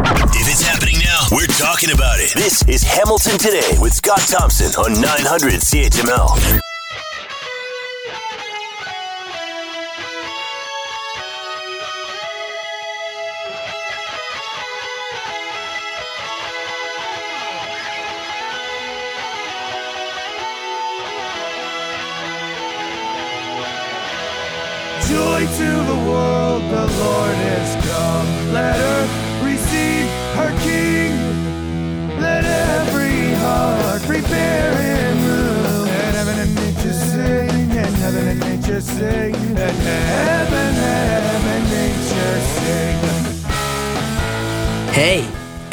If it's happening now, we're talking about it. This is Hamilton Today with Scott Thompson on 900 CHML.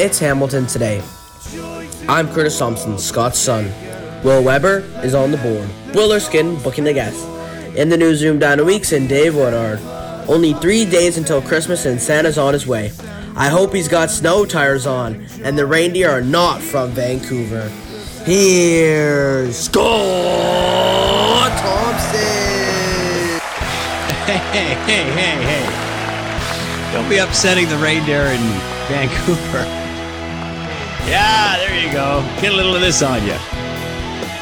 It's Hamilton today. I'm Curtis Thompson, Scott's son. Will Weber is on the board. Will Erskine booking the guest. In the newsroom down to weeks and Dave Woodard. Only three days until Christmas and Santa's on his way. I hope he's got snow tires on and the reindeer are not from Vancouver. Here's Scott Thompson. Hey, Hey, hey, hey, hey. Don't be upsetting the reindeer in Vancouver. Yeah, there you go. Get a little of this on you.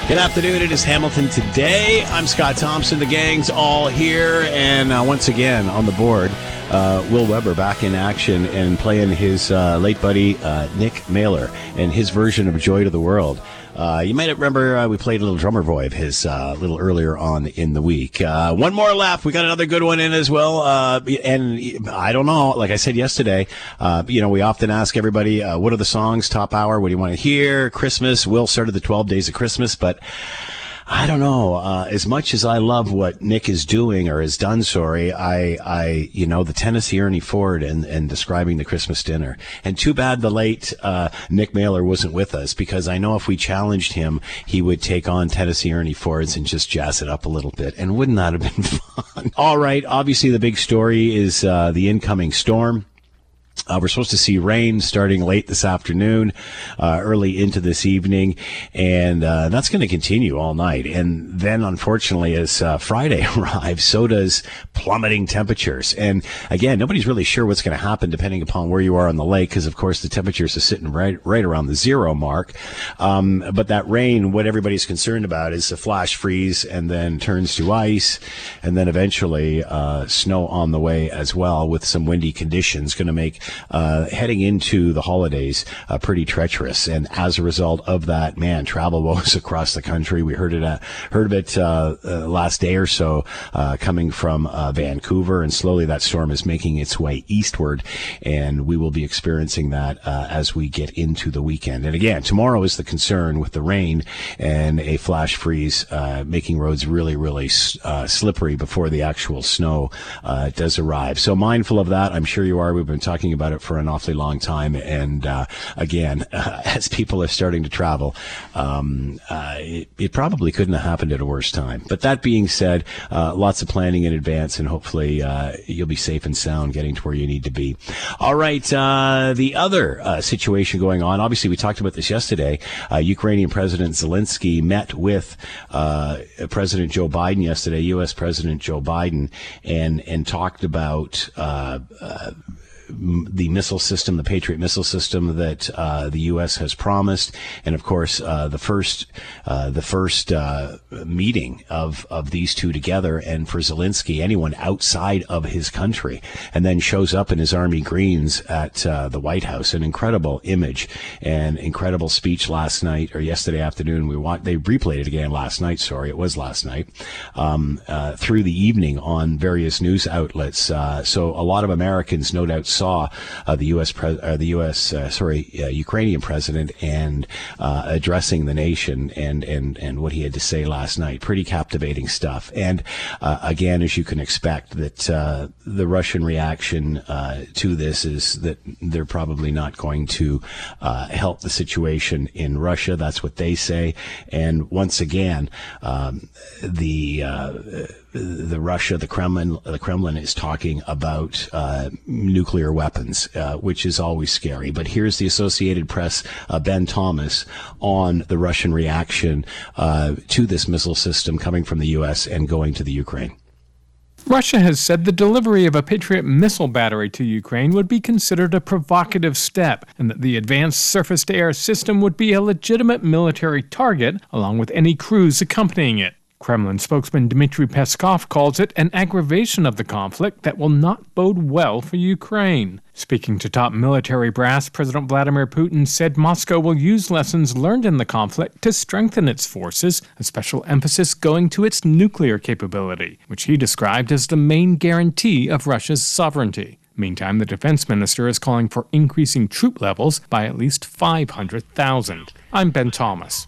Good afternoon. It is Hamilton today. I'm Scott Thompson. The gang's all here. And uh, once again on the board, uh, Will Weber back in action and playing his uh, late buddy, uh, Nick Mailer, and his version of Joy to the World. Uh, you might remember uh, we played a little drummer boy of his uh, a little earlier on in the week. Uh, one more left. We got another good one in as well. Uh, and I don't know. Like I said yesterday, uh, you know, we often ask everybody, what are the songs top hour? What do you want to hear? Christmas. Will started the 12 days of Christmas, but I don't know. Uh, as much as I love what Nick is doing or has done, sorry, I, I, you know, the Tennessee Ernie Ford and, and describing the Christmas dinner. And too bad the late uh, Nick Mailer wasn't with us because I know if we challenged him, he would take on Tennessee Ernie Fords and just jazz it up a little bit. And wouldn't that have been fun? All right. Obviously, the big story is uh, the incoming storm. Uh, we're supposed to see rain starting late this afternoon, uh, early into this evening, and uh, that's going to continue all night. And then, unfortunately, as uh, Friday arrives, so does plummeting temperatures. And again, nobody's really sure what's going to happen depending upon where you are on the lake, because of course the temperatures are sitting right right around the zero mark. Um, but that rain, what everybody's concerned about is a flash freeze, and then turns to ice, and then eventually uh, snow on the way as well, with some windy conditions, going to make uh, heading into the holidays uh, pretty treacherous. And as a result of that, man, travel woes across the country. We heard it, uh, heard of it uh, uh, last day or so, coming from Vancouver, and slowly that storm is making its way eastward, and we will be experiencing that as we get into the weekend. And again, tomorrow is the concern with the rain and a flash freeze, making roads really, really slippery before the actual snow does arrive. So mindful of that, I'm sure you are. We've been talking about it for an awfully long time. And uh, again, uh, as people are starting to travel, um, uh, it, it, probably couldn't have happened at a worse time. But that being said, uh, lots of planning in advance, and hopefully uh, you'll be safe and sound getting to where you need to be. All right, uh, the other situation going on. Obviously, we talked about this yesterday. Ukrainian President Zelensky met with President Joe Biden yesterday, U.S. President Joe Biden, and and talked about the missile system, the Patriot missile system that uh, the U.S. has promised, and of course uh, the first uh, the first uh, meeting of of these two together, and for Zelensky, anyone outside of his country, and then shows up in his army greens at uh, the White House, an incredible image and incredible speech last night or yesterday afternoon. We want they replayed it again last night. Sorry, it was last night um, through the evening on various news outlets. so a lot of Americans, no doubt saw uh, the U.S. Pre- uh, the U.S. Uh, sorry uh, Ukrainian president and uh, addressing the nation and and and what he had to say last night. Pretty captivating stuff. And uh, again, as you can expect, that the Russian reaction to this is that they're probably not going to help the situation in Russia. That's what they say. And once again, um, the the Russia, the Kremlin, the Kremlin is talking about uh, nuclear weapons, uh, which is always scary. But here's the Associated Press, uh, Ben Thomas, on the Russian reaction uh, to this missile system coming from the U.S. and going to the Ukraine. Russia has said the delivery of a Patriot missile battery to Ukraine would be considered a provocative step, and that the advanced surface to air system would be a legitimate military target, along with any crews accompanying it. Kremlin spokesman Dmitry Peskov calls it an aggravation of the conflict that will not bode well for Ukraine. Speaking to top military brass, President Vladimir Putin said Moscow will use lessons learned in the conflict to strengthen its forces, a special emphasis going to its nuclear capability, which he described as the main guarantee of Russia's sovereignty. Meantime, the defense minister is calling for increasing troop levels by at least 500,000. I'm Ben Thomas.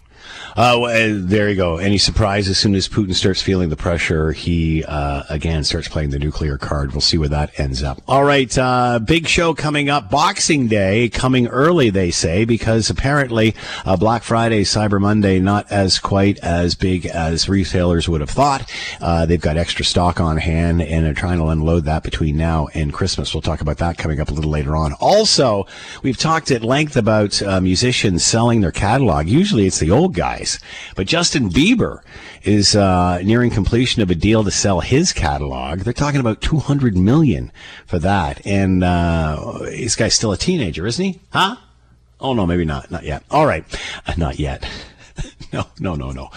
Uh, well, there you go. Any surprise as soon as Putin starts feeling the pressure, he uh, again starts playing the nuclear card. We'll see where that ends up. All right, uh, big show coming up. Boxing Day coming early, they say, because apparently uh, Black Friday, Cyber Monday, not as quite as big as retailers would have thought. Uh, they've got extra stock on hand and are trying to unload that between now and Christmas. We'll talk about that coming up a little later on. Also, we've talked at length about uh, musicians selling their catalog. Usually, it's the old guys. But Justin Bieber is uh, nearing completion of a deal to sell his catalog. They're talking about 200 million for that. And uh, this guy's still a teenager, isn't he? Huh? Oh no, maybe not. Not yet. All right, not yet. no, no, no, no.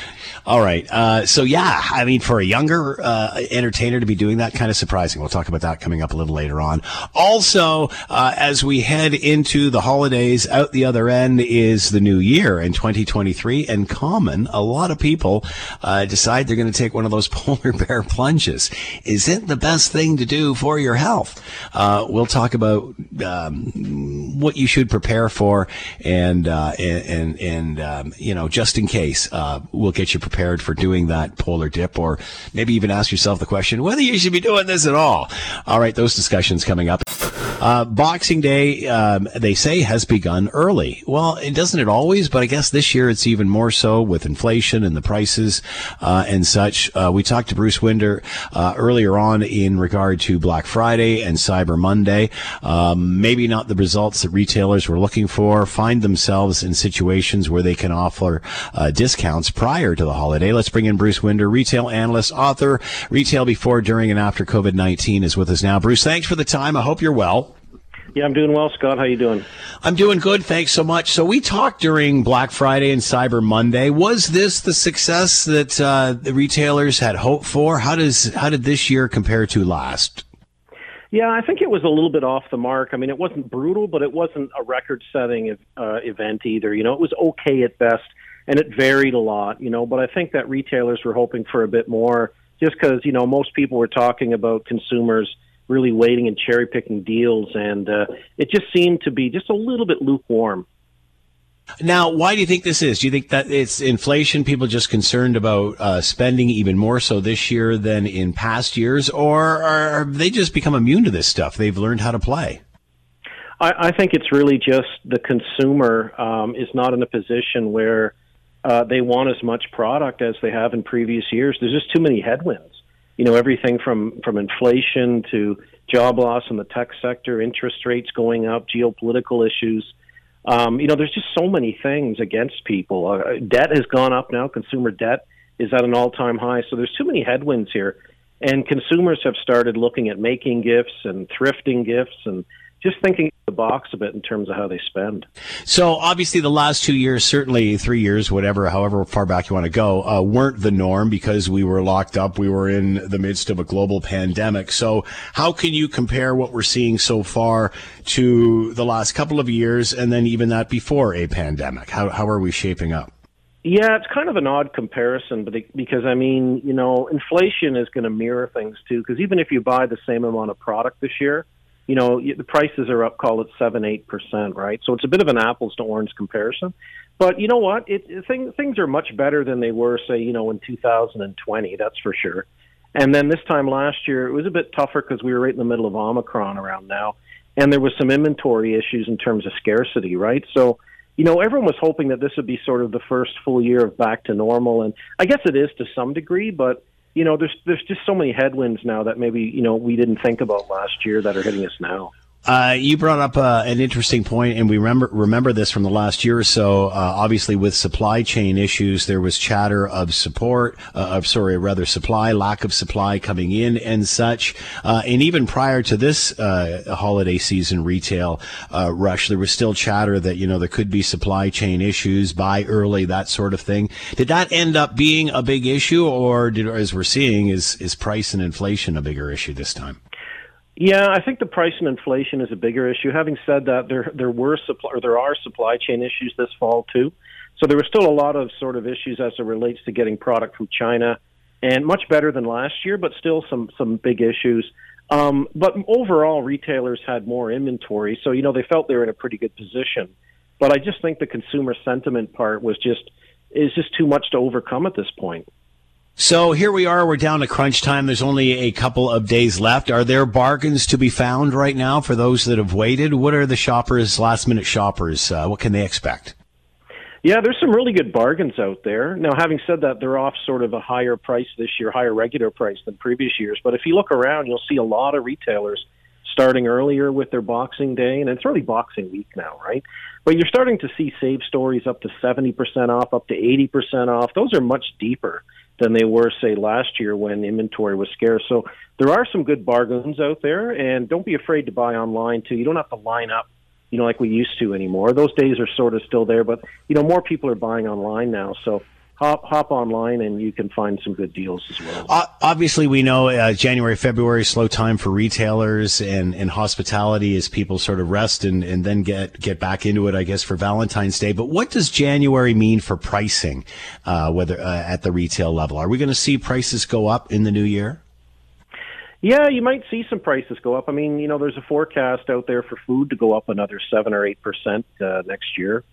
All right. Uh, so yeah, I mean, for a younger uh, entertainer to be doing that, kind of surprising. We'll talk about that coming up a little later on. Also, uh, as we head into the holidays, out the other end is the new year in 2023, and common. A lot of people uh, decide they're going to take one of those polar bear plunges. Is it the best thing to do for your health? Uh, we'll talk about um, what you should prepare for, and uh, and and, um, you know, just in case, we'll get you prepared prepared for doing that polar dip, or maybe even ask yourself the question whether you should be doing this at all. All right, those discussions coming up. Uh, Boxing Day, um, they say, has begun early. Well, it doesn't it always, but I guess this year it's even more so with inflation and the prices uh, and such. Uh, we talked to Bruce Winder uh, earlier on in regard to Black Friday and Cyber Monday. Um, maybe not the results that retailers were looking for. Find themselves in situations where they can offer uh, discounts prior to the holiday. Let's bring in Bruce Winder, retail analyst, author, retail before, during, and after COVID 19 is with us now. Bruce, thanks for the time. I hope you're well. Yeah, I'm doing well, Scott. How you doing? I'm doing good. Thanks so much. So we talked during Black Friday and Cyber Monday. Was this the success that uh, the retailers had hoped for? How does how did this year compare to last? Yeah, I think it was a little bit off the mark. I mean, it wasn't brutal, but it wasn't a record-setting uh, event either. You know, it was okay at best, and it varied a lot. You know, but I think that retailers were hoping for a bit more, just because you know most people were talking about consumers really waiting and cherry picking deals, and uh, it just seemed to be just a little bit lukewarm. Now, why do you think this is? Do you think that it's inflation? People just concerned about uh, spending even more so this year than in past years, or are they just become immune to this stuff? They've learned how to play. I, I think it's really just the consumer um, is not in a position where uh, they want as much product as they have in previous years. There's just too many headwinds you know everything from from inflation to job loss in the tech sector, interest rates going up, geopolitical issues. Um, you know, there's just so many things against people. Uh, debt has gone up now. Consumer debt is at an all-time high. So there's too many headwinds here, and consumers have started looking at making gifts and thrifting gifts and just thinking the box a bit in terms of how they spend. So obviously, the last two years, certainly three years, whatever, however far back you want to go, uh, weren't the norm because we were locked up. We were in the midst of a global pandemic. So how can you compare what we're seeing so far to the last couple of years, and then even that before a pandemic? How how are we shaping up? Yeah, it's kind of an odd comparison, but because I mean, you know, inflation is going to mirror things too. Because even if you buy the same amount of product this year you know, the prices are up, call it seven, eight percent, right? So it's a bit of an apples to orange comparison. But you know what? It, it things things are much better than they were, say, you know, in 2020. That's for sure. And then this time last year, it was a bit tougher because we were right in the middle of Omicron around now, and there was some inventory issues in terms of scarcity, right? So, you know, everyone was hoping that this would be sort of the first full year of back to normal, and I guess it is to some degree, but you know, there's there's just so many headwinds now that maybe you know we didn't think about last year that are hitting us now. Uh, you brought up uh, an interesting point, and we remember remember this from the last year or so. Uh, obviously, with supply chain issues, there was chatter of support, uh, of sorry, rather supply, lack of supply coming in, and such. Uh, and even prior to this uh, holiday season retail rush, there was still chatter that you know there could be supply chain issues, buy early, that sort of thing. Did that end up being a big issue, or did, as we're seeing, is is price and inflation a bigger issue this time? Yeah, I think the price and inflation is a bigger issue. Having said that, there there were supply or there are supply chain issues this fall too. So there was still a lot of sort of issues as it relates to getting product from China, and much better than last year, but still some some big issues. Um, but overall, retailers had more inventory, so you know they felt they were in a pretty good position. But I just think the consumer sentiment part was just is just too much to overcome at this point. So here we are. We're down to crunch time. There's only a couple of days left. Are there bargains to be found right now for those that have waited? What are the shoppers, last minute shoppers? Uh, what can they expect? Yeah, there's some really good bargains out there. Now, having said that, they're off sort of a higher price this year, higher regular price than previous years. But if you look around, you'll see a lot of retailers starting earlier with their Boxing Day, and it's really Boxing Week now, right? But you're starting to see save stories up to 70% off, up to 80% off. Those are much deeper than they were, say, last year when inventory was scarce. So there are some good bargains out there, and don't be afraid to buy online too. You don't have to line up, you know, like we used to anymore. Those days are sort of still there, but you know, more people are buying online now. So hop hop online and you can find some good deals as well. Uh, obviously, we know uh, January, February slow time for retailers and, and hospitality as people sort of rest and, and then get get back into it. I guess for Valentine's Day. But what does January mean for pricing, uh, whether uh, at the retail level? Are we going to see prices go up in the new year? Yeah, you might see some prices go up. I mean, you know, there's a forecast out there for food to go up another seven or eight percent uh, next year.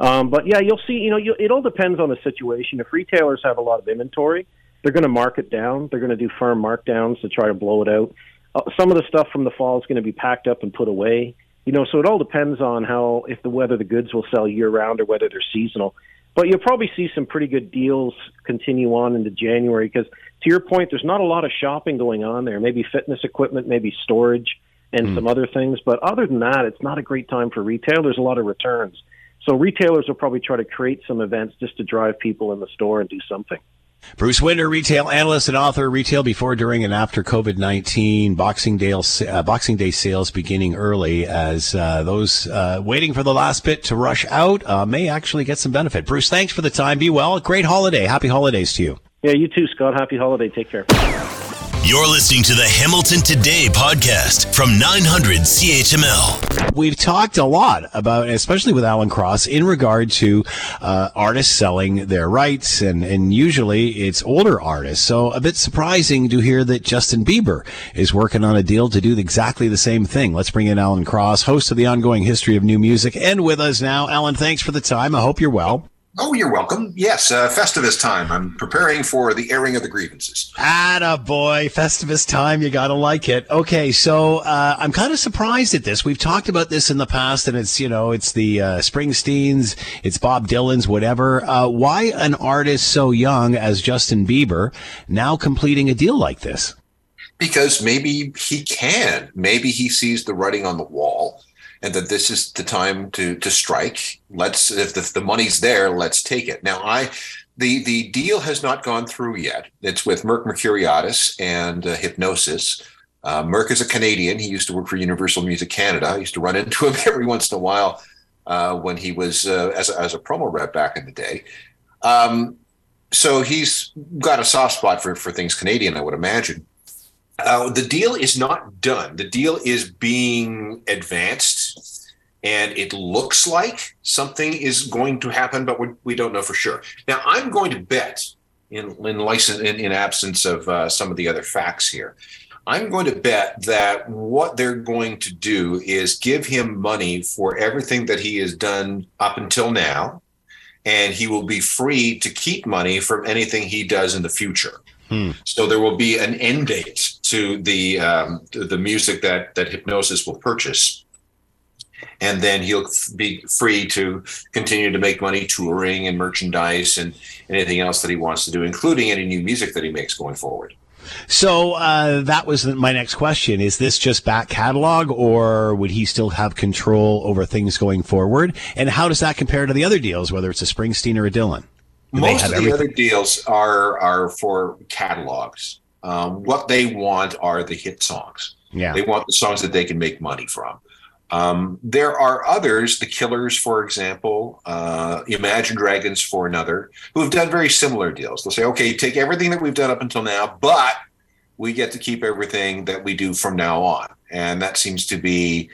Um, but yeah, you'll see. You know, you, it all depends on the situation. If retailers have a lot of inventory, they're going to mark it down. They're going to do firm markdowns to try to blow it out. Uh, some of the stuff from the fall is going to be packed up and put away. You know, so it all depends on how if the whether the goods will sell year round or whether they're seasonal. But you'll probably see some pretty good deals continue on into January because, to your point, there's not a lot of shopping going on there. Maybe fitness equipment, maybe storage, and mm. some other things. But other than that, it's not a great time for retail. There's a lot of returns. So retailers will probably try to create some events just to drive people in the store and do something. Bruce Winder, retail analyst and author, retail before, during, and after COVID nineteen. Boxing Day, uh, Boxing Day sales beginning early as uh, those uh, waiting for the last bit to rush out uh, may actually get some benefit. Bruce, thanks for the time. Be well. Great holiday. Happy holidays to you. Yeah, you too, Scott. Happy holiday. Take care. You're listening to the Hamilton Today podcast from 900 CHML. We've talked a lot about, especially with Alan Cross, in regard to uh, artists selling their rights, and, and usually it's older artists. So a bit surprising to hear that Justin Bieber is working on a deal to do exactly the same thing. Let's bring in Alan Cross, host of the ongoing history of new music, and with us now. Alan, thanks for the time. I hope you're well. Oh, you're welcome. Yes, uh, Festivus time. I'm preparing for the airing of the grievances. Atta boy, Festivus time. You gotta like it. Okay, so uh, I'm kind of surprised at this. We've talked about this in the past, and it's you know it's the uh, Springsteens, it's Bob Dylan's, whatever. Uh, why an artist so young as Justin Bieber now completing a deal like this? Because maybe he can. Maybe he sees the writing on the wall and that this is the time to to strike. Let's if the, if the money's there, let's take it. Now I the the deal has not gone through yet. It's with Merck Mercuriadis and uh, Hipgnosis. Uh, Merck is a Canadian. He used to work for Universal Music Canada. I used to run into him every once in a while uh, when he was uh, as, a, as a promo rep back in the day. Um, so he's got a soft spot for, for things Canadian, I would imagine. Uh, the deal is not done. The deal is being advanced, and it looks like something is going to happen, but we, we don't know for sure. Now, I'm going to bet, in in license in, in absence of uh, some of the other facts here, I'm going to bet that what they're going to do is give him money for everything that he has done up until now, and he will be free to keep money from anything he does in the future. Hmm. So there will be an end date to the um, to the music that that Hipgnosis will purchase, and then he'll be free to continue to make money touring and merchandise and anything else that he wants to do, including any new music that he makes going forward. So uh, that was my next question. Is this just back catalog, or would he still have control over things going forward? And how does that compare to the other deals, whether it's a Springsteen or a Dylan? Do Most of the everything? other deals are are for catalogs. Um, what they want are the hit songs. Yeah, they want the songs that they can make money from. Um, there are others, the Killers, for example, uh, Imagine Dragons for another, who have done very similar deals. They'll say, okay, take everything that we've done up until now, but we get to keep everything that we do from now on. And that seems to be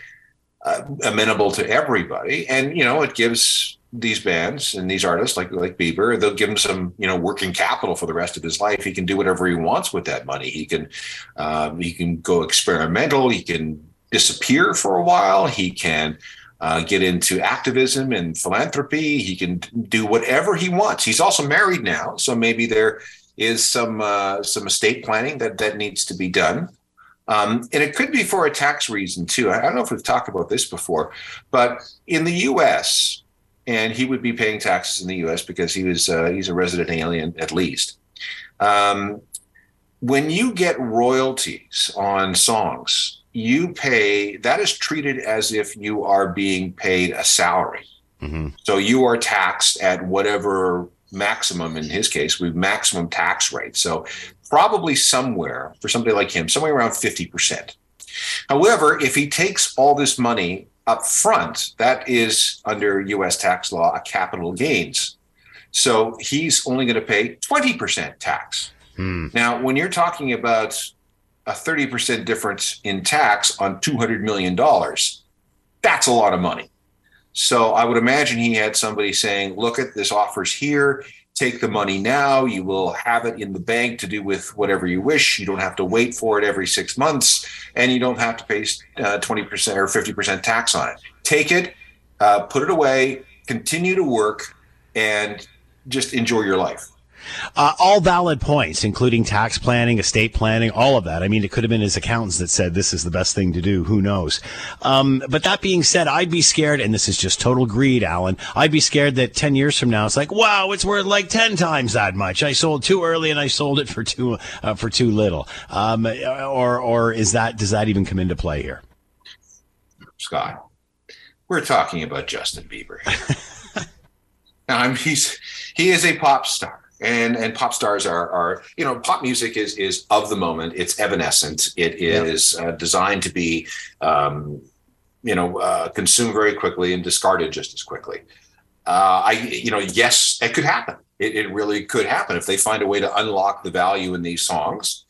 uh, amenable to everybody. And, you know, it gives these bands and these artists like like Bieber, they'll give him some you know working capital for the rest of his life. He can do whatever he wants with that money. He can um, he can go experimental. He can disappear for a while. He can uh, get into activism and philanthropy. He can do whatever he wants. He's also married now, so maybe there is some uh, some estate planning that that needs to be done. Um, and it could be for a tax reason too. I don't know if we've talked about this before, but in the U.S., and he would be paying taxes in the U.S. because he was uh, he's a resident alien at least. Um, when you get royalties on songs, you pay that is treated as if you are being paid a salary. Mm-hmm. So you are taxed at whatever maximum, in his case, with maximum tax rate. So probably somewhere for somebody like him, somewhere around 50%. However, if he takes all this money up front, that is under US tax law a capital gains. So he's only going to pay 20% tax. Hmm. Now, when you're talking about a 30% difference in tax on $200 million, that's a lot of money. So I would imagine he had somebody saying, look at this offers here, take the money now. You will have it in the bank to do with whatever you wish. You don't have to wait for it every six months, and you don't have to pay uh, 20% or 50% tax on it. Take it, uh, put it away, continue to work, and just enjoy your life. Uh, all valid points, including tax planning, estate planning, all of that. I mean, it could have been his accountants that said this is the best thing to do. Who knows? Um, but that being said, I'd be scared, and this is just total greed, Alan. I'd be scared that 10 years from now, it's like, wow, it's worth like 10 times that much. I sold too early and I sold it for too, uh, for too little. Um, or, or is that, does that even come into play here? Scott, we're talking about Justin Bieber. now, I'm, he's, he is a pop star and and pop stars are are you know pop music is is of the moment. It's evanescent. It is uh, designed to be um, you know uh, consumed very quickly and discarded just as quickly. Uh, i you know yes it could happen. It, it really could happen if they find a way to unlock the value in these songs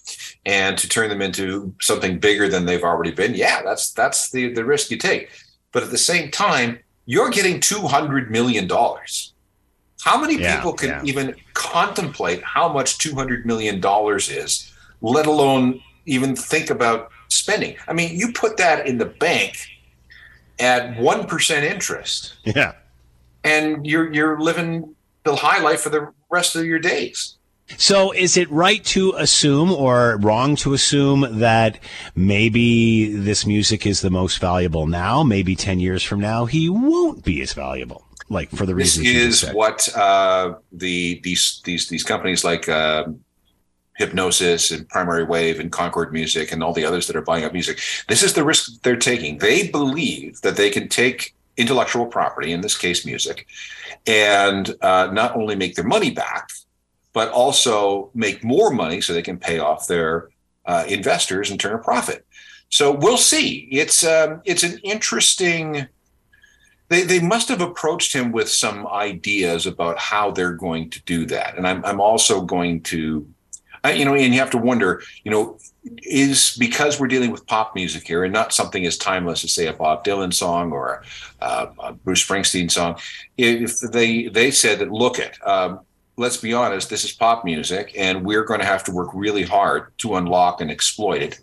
and to turn them into something bigger than they've already been. Yeah that's that's the the risk you take. But at the same time you're getting 200 million dollars how many yeah, people can yeah. even contemplate how much $200 million is, let alone even think about spending? I mean, you put that in the bank at 1% interest. Yeah. And you're, you're living the high life for the rest of your days. So is it right to assume or wrong to assume that maybe this music is the most valuable now, maybe 10 years from now he won't be as valuable? Like for the reasons this is what uh, the these these these companies like uh, Hipgnosis and Primary Wave and Concord Music and all the others that are buying up music. This is the risk they're taking. They believe that they can take intellectual property, in this case, music, and uh, not only make their money back, but also make more money so they can pay off their uh, investors and turn a profit. So we'll see. It's um, it's an interesting they, they must have approached him with some ideas about how they're going to do that. And I'm, I'm also going to, you know, and you have to wonder, you know, is because we're dealing with pop music here and not something as timeless as say a Bob Dylan song or a, a Bruce Springsteen song. If they they said that, look it, um, let's be honest, this is pop music, and we're going to have to work really hard to unlock and exploit it.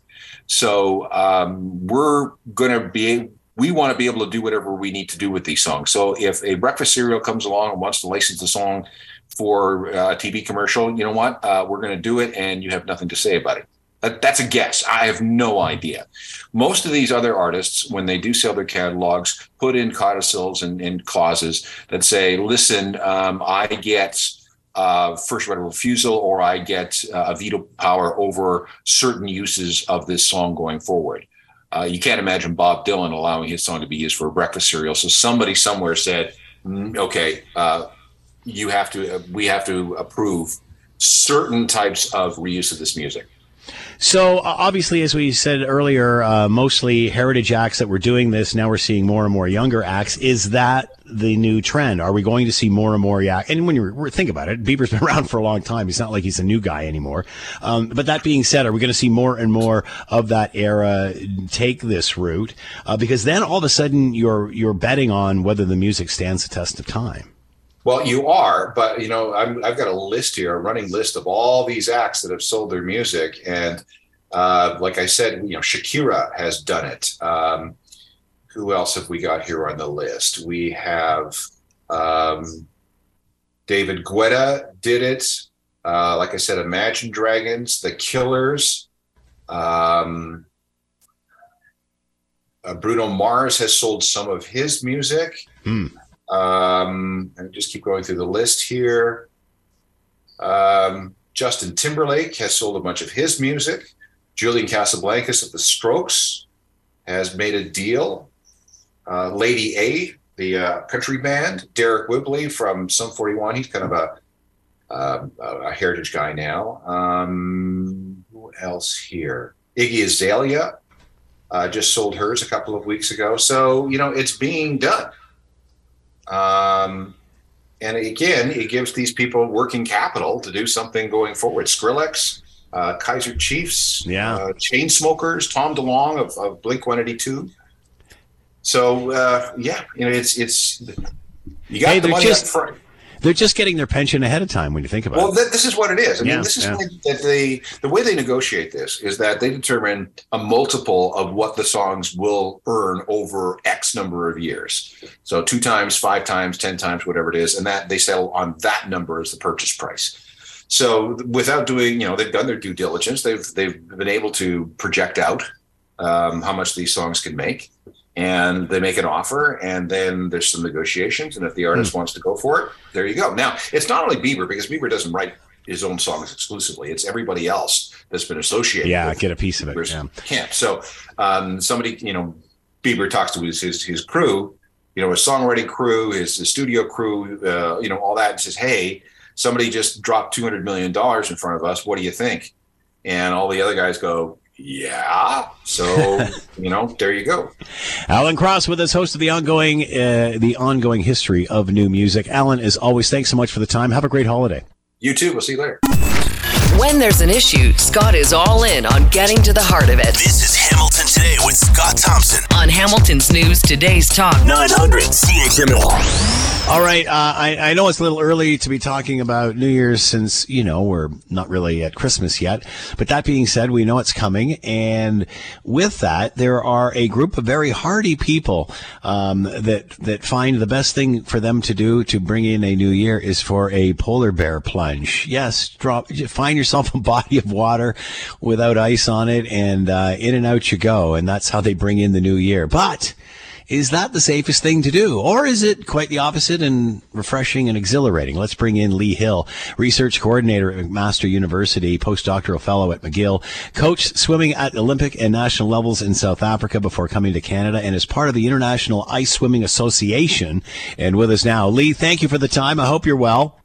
So um, we're going to be we want to be able to do whatever we need to do with these songs. So if a breakfast cereal comes along and wants to license the song for a TV commercial, you know what? Uh, we're going to do it, and you have nothing to say about it. That's a guess. I have no idea. Most of these other artists, when they do sell their catalogs, put in codicils and, and clauses that say, "Listen, um, I get uh, first right of refusal or I get uh, a veto power over certain uses of this song going forward. Uh, you can't imagine Bob Dylan allowing his song to be used for a breakfast cereal. So somebody somewhere said, "Mm, okay, uh, you have to, uh, we have to approve certain types of reuse of this music. So obviously, as we said earlier, uh, mostly heritage acts that were doing this. Now we're seeing more and more younger acts. Is that the new trend? Are we going to see more and more yak? And when you think about it, Bieber's been around for a long time. He's not like he's a new guy anymore. Um, but that being said, are we going to see more and more of that era take this route? Uh, because then all of a sudden you're you're betting on whether the music stands the test of time. Well, you are, but you know, i have got a list here, a running list of all these acts that have sold their music, and uh, like I said, you know, Shakira has done it. Um, who else have we got here on the list? We have um, David Guetta did it. Uh, like I said, Imagine Dragons, The Killers. Um, uh, Bruno Mars has sold some of his music. Hmm. Um, and just keep going through the list here. Um, Justin Timberlake has sold a bunch of his music. Julian Casablancas of the Strokes has made a deal. Uh, Lady A, the uh, country band. Deryck Whibley from Sum 41. He's kind of a uh, a heritage guy now. Um, who else here? Iggy Azalea uh, just sold hers a couple of weeks ago. So you know it's being done. Um, and again, it gives these people working capital to do something going forward. Skrillex, uh, Kaiser Chiefs, yeah, uh, Chainsmokers, Tom DeLonge of, of Blink 182. So uh, yeah, you know, it's it's you got hey, the money just, up front. They're just getting their pension ahead of time when you think about well, it. Well, this is what it is. I yeah, mean, this is yeah. that they the way they negotiate this is that they determine a multiple of what the songs will earn over X number of years. So two times, five times, ten times, whatever it is, and that they settle on that number as the purchase price. So without doing, you know, they've done their due diligence. They've they've been able to project out um, how much these songs can make and they make an offer and then there's some negotiations and if the artist mm. wants to go for it there you go. Now it's not only bieber because bieber doesn't write his own songs exclusively. It's everybody else that's been associated yeah get a piece of it Bieber's yeah. camp. So um, somebody you know bieber talks to his his, his crew you know his songwriting crew his, his studio crew uh, you know all that and says hey somebody just dropped 200 million dollars in front of us. What do you think? And all the other guys go yeah. So you know, there you go. Alan Cross with us, host of the ongoing uh, the ongoing history of new music. Alan, as always, thanks so much for the time. Have a great holiday. You too. We'll see you later. When there's an issue, Scott is all in on getting to the heart of it. This is Hamilton Today with Scott Thompson on Hamilton's News Today's Talk 900 CHML. All right, uh, I, I know it's a little early to be talking about New Year's since you know we're not really at Christmas yet. But that being said, we know it's coming, and with that, there are a group of very hardy people um, that that find the best thing for them to do to bring in a new year is for a polar bear plunge. Yes, drop find yourself a body of water without ice on it, and uh, in and out you go, and that's how they bring in the new year. But is that the safest thing to do? Or is it quite the opposite and refreshing and exhilarating? Let's bring in Lee Hill, research coordinator at McMaster University, postdoctoral fellow at McGill, coached swimming at Olympic and national levels in South Africa before coming to Canada, and is part of the International Ice Swimming Association. And with us now, Lee, thank you for the time. I hope you're well.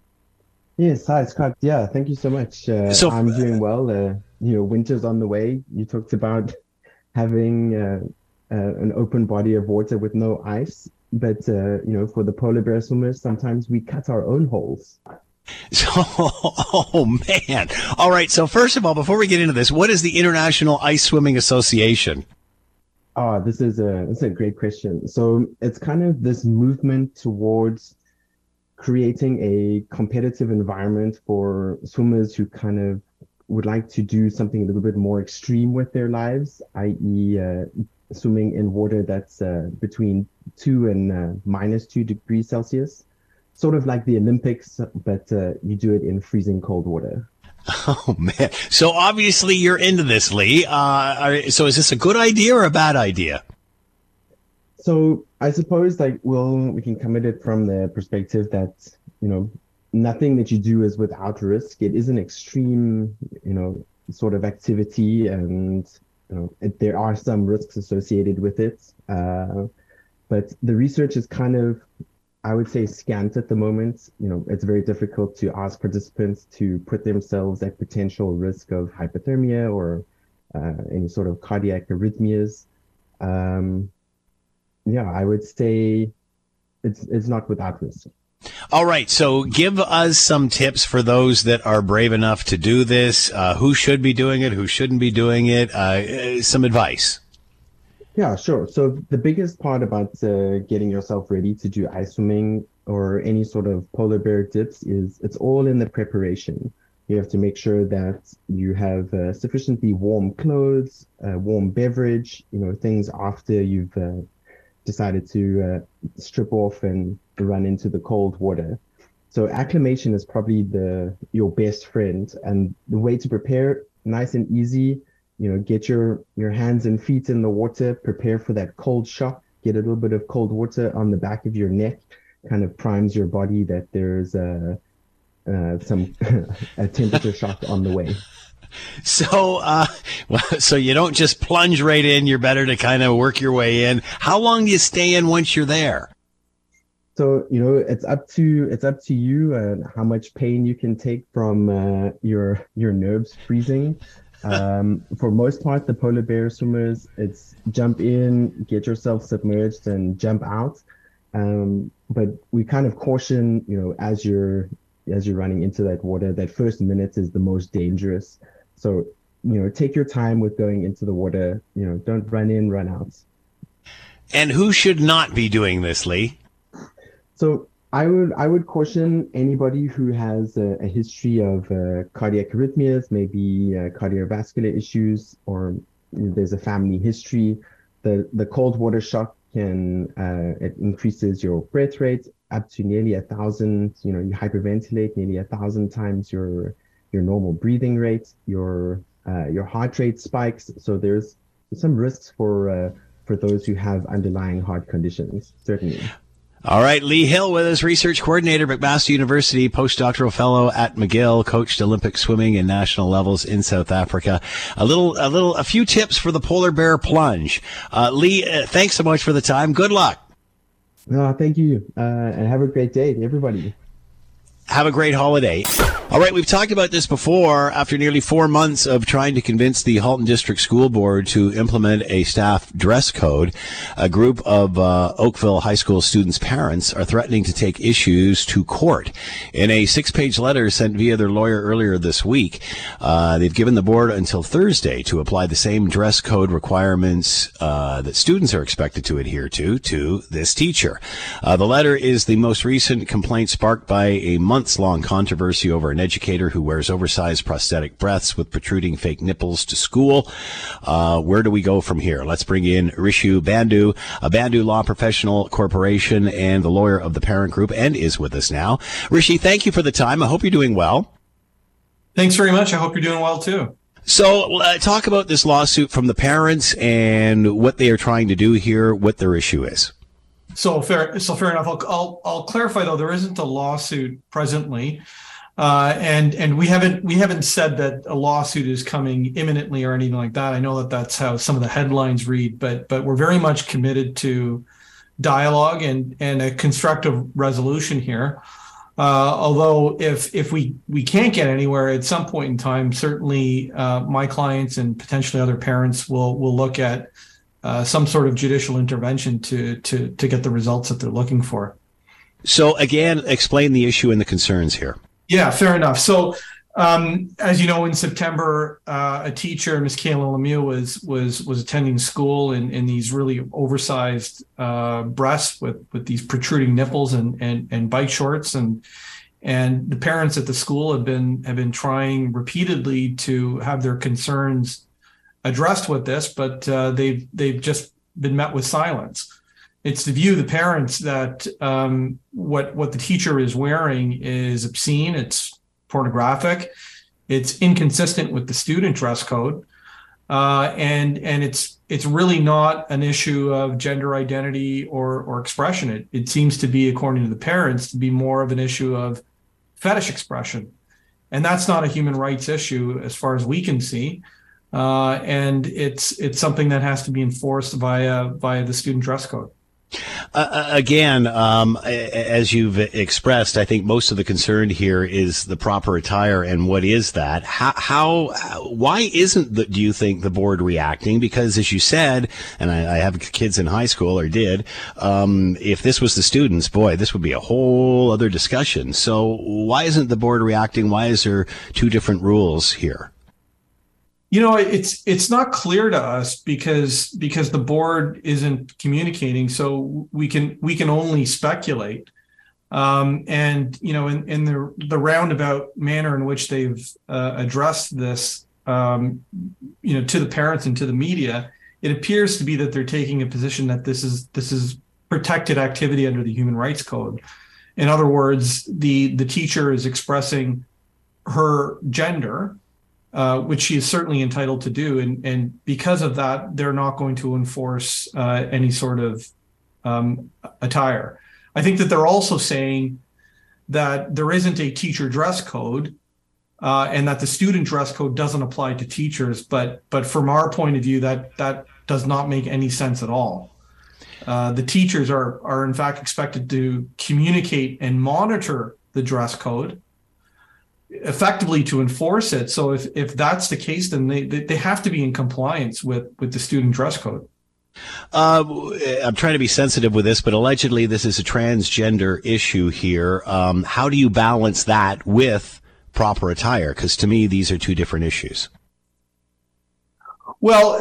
Yes, hi Scott. Yeah, thank you so much. Uh, so, I'm doing well. Uh, you know, winter's on the way. You talked about having uh, uh, an open body of water with no ice. But uh, you know, for the polar bear swimmers, sometimes we cut our own holes. So, oh man! All right. So first of all, before we get into this, what is the International Ice Swimming Association? Oh, this is a that's a great question. So it's kind of this movement towards creating a competitive environment for swimmers who kind of would like to do something a little bit more extreme with their lives, i.e., uh, swimming in water that's uh, between two and uh, minus two degrees Celsius, sort of like the Olympics, but uh, you do it in freezing cold water. Oh man! So obviously you're into this, Lee. Uh, so is this a good idea or a bad idea? So I suppose like we'll we can come at it from the perspective that you know nothing that you do is without risk. It is an extreme, you know, sort of activity, and you know, it, there are some risks associated with it. Uh, but the research is kind of, I would say, scant at the moment. You know, it's very difficult to ask participants to put themselves at potential risk of hypothermia or uh, any sort of cardiac arrhythmias. Um, yeah, I would say it's it's not without risk. All right. So give us some tips for those that are brave enough to do this. Uh, who should be doing it? Who shouldn't be doing it? Uh, some advice. Yeah, sure. So the biggest part about uh, getting yourself ready to do ice swimming or any sort of polar bear dips is it's all in the preparation. You have to make sure that you have uh, sufficiently warm clothes, uh, warm beverage, you know, things after you've uh, decided to uh, strip off and run into the cold water. So acclimation is probably the your best friend, and the way to prepare nice and easy. You know, get your your hands and feet in the water, prepare for that cold shock. Get a little bit of cold water on the back of your neck, kind of primes your body that there's a uh, some a temperature shock on the way. So, uh, so you don't just plunge right in. You're better to kind of work your way in. How long do you stay in once you're there? So you know, it's up to it's up to you and how much pain you can take from uh, your your nerves freezing. Um, for most part, the polar bear swimmers, it's jump in, get yourself submerged, and jump out. Um, but we kind of caution, you know, as you're as you're running into that water, that first minute is the most dangerous. So you know, take your time with going into the water. You know, don't run in, run out. And who should not be doing this, Lee? So I would I would caution anybody who has a, a history of uh, cardiac arrhythmias, maybe uh, cardiovascular issues, or there's a family history. The the cold water shock can uh, it increases your breath rate up to nearly a thousand. You know, you hyperventilate nearly a thousand times your your normal breathing rate. Your uh, your heart rate spikes. So there's some risks for uh, for those who have underlying heart conditions. Certainly. All right, Lee Hill with us, research coordinator, McMaster University, postdoctoral fellow at McGill, coached Olympic swimming and national levels in South Africa. A little, a little, a few tips for the polar bear plunge. Uh, Lee, uh, thanks so much for the time. Good luck. No, thank you, uh, and have a great day, everybody. Have a great holiday. All right, we've talked about this before. After nearly four months of trying to convince the Halton District School Board to implement a staff dress code, a group of uh, Oakville High School students' parents are threatening to take issues to court. In a six-page letter sent via their lawyer earlier this week, uh, they've given the board until Thursday to apply the same dress code requirements uh, that students are expected to adhere to to this teacher. Uh, the letter is the most recent complaint sparked by a months-long controversy over an educator who wears oversized prosthetic breasts with protruding fake nipples to school. Uh, where do we go from here? Let's bring in Rishi Bandhu, a Bandhu Law Professional Corporation and the lawyer of the parent group, and is with us now. Rishi, thank you for the time. I hope you're doing well. Thanks very much. I hope you're doing well too. So, uh, talk about this lawsuit from the parents and what they are trying to do here, what their issue is. So fair, so fair enough. I'll, I'll, I'll clarify though there isn't a lawsuit presently. Uh, and and we haven't we haven't said that a lawsuit is coming imminently or anything like that. I know that that's how some of the headlines read, but but we're very much committed to dialogue and and a constructive resolution here. Uh, although if if we we can't get anywhere at some point in time, certainly uh, my clients and potentially other parents will will look at uh, some sort of judicial intervention to to to get the results that they're looking for. So again, explain the issue and the concerns here. Yeah, fair enough. So, um, as you know, in September, uh, a teacher, Miss Kayla Lemieux, was was was attending school in, in these really oversized uh, breasts with with these protruding nipples and and and bike shorts and and the parents at the school have been have been trying repeatedly to have their concerns addressed with this, but uh, they've they've just been met with silence it's the view of the parents that um, what what the teacher is wearing is obscene, it's pornographic, it's inconsistent with the student dress code, uh, and and it's it's really not an issue of gender identity or or expression. It it seems to be, according to the parents, to be more of an issue of fetish expression. And that's not a human rights issue as far as we can see. Uh, and it's it's something that has to be enforced via via the student dress code. Uh, uh, again, um, as you've expressed, I think most of the concern here is the proper attire and what is that? How, how why isn't the, do you think the board reacting? Because as you said, and I, I have kids in high school or did, um, if this was the students, boy, this would be a whole other discussion. So why isn't the board reacting? Why is there two different rules here? You know, it's it's not clear to us because because the board isn't communicating, so we can we can only speculate. Um, and you know, in, in the the roundabout manner in which they've uh, addressed this, um, you know, to the parents and to the media, it appears to be that they're taking a position that this is this is protected activity under the Human Rights Code. In other words, the the teacher is expressing her gender uh, which she is certainly entitled to do. And, and because of that, they're not going to enforce uh, any sort of um, attire. I think that they're also saying that there isn't a teacher dress code uh, and that the student dress code doesn't apply to teachers. But but from our point of view, that that does not make any sense at all. Uh, the teachers are are in fact expected to communicate and monitor the dress code effectively to enforce it. So if, if that's the case, then they, they have to be in compliance with, with the student dress code. Uh, I'm trying to be sensitive with this, but allegedly this is a transgender issue here. Um, how do you balance that with proper attire? Because to me, these are two different issues. Well,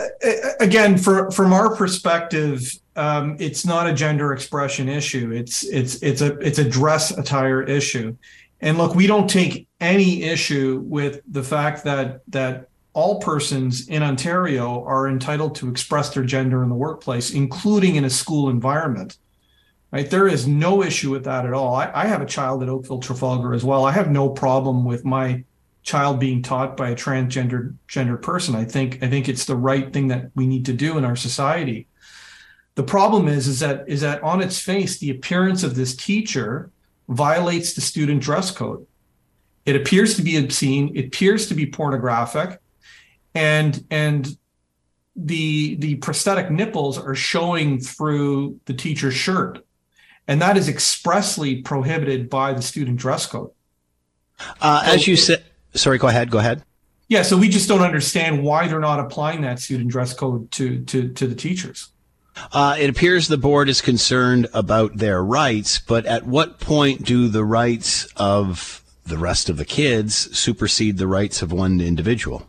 again, for, from our perspective, um, it's not a gender expression issue. It's it's it's a it's a dress attire issue. And look, we don't take any issue with the fact that that all persons in Ontario are entitled to express their gender in the workplace, including in a school environment. Right? There is no issue with that at all. I, I have a child at Oakville Trafalgar as well. I have no problem with my child being taught by a transgender gender person. I think I think it's the right thing that we need to do in our society. The problem is is that is that on its face, the appearance of this teacher violates the student dress code. It appears to be obscene. It appears to be pornographic, and and the the prosthetic nipples are showing through the teacher's shirt, and that is expressly prohibited by the student dress code. Uh, so, as you said, sorry, go ahead. Go ahead. Yeah, so we just don't understand why they're not applying that student dress code to to to the teachers. Uh, it appears the board is concerned about their rights, but at what point do the rights of the rest of the kids supersede the rights of one individual?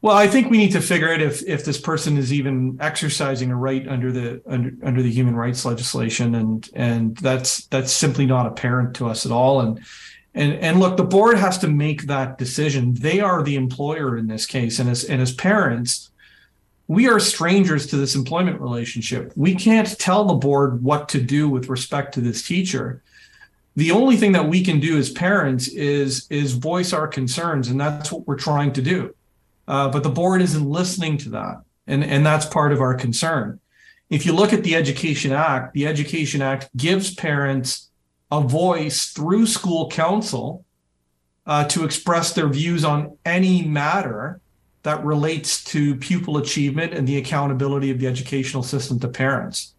Well, I think we need to figure out if if this person is even exercising a right under the under under the human rights legislation, and and that's that's simply not apparent to us at all. And and and look, the board has to make that decision. They are the employer in this case, and as and as parents, we are strangers to this employment relationship. We can't tell the board what to do with respect to this teacher. The only thing that we can do as parents is is voice our concerns, and that's what we're trying to do. Uh, but the board isn't listening to that, and and that's part of our concern. If you look at the Education Act, the Education Act gives parents a voice through school council uh, to express their views on any matter that relates to pupil achievement and the accountability of the educational system to parents.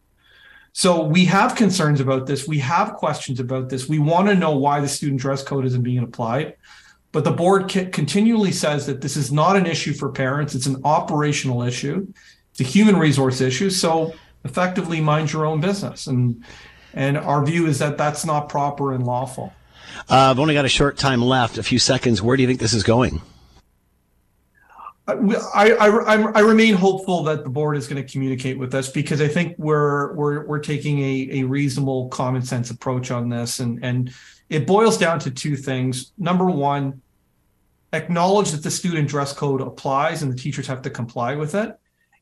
So we have concerns about this. We have questions about this. We want to know why the student dress code isn't being applied. But the board continually says that this is not an issue for parents. It's an operational issue. It's a human resource issue. So effectively mind your own business. And, and our view is that that's not proper and lawful. Uh, I've only got a short time left, a few seconds. Where do you think this is going? I, I, I, remain hopeful that the board is going to communicate with us because I think we're we're we're taking a, a reasonable common sense approach on this and and it boils down to two things. Number one, acknowledge that the student dress code applies and the teachers have to comply with it.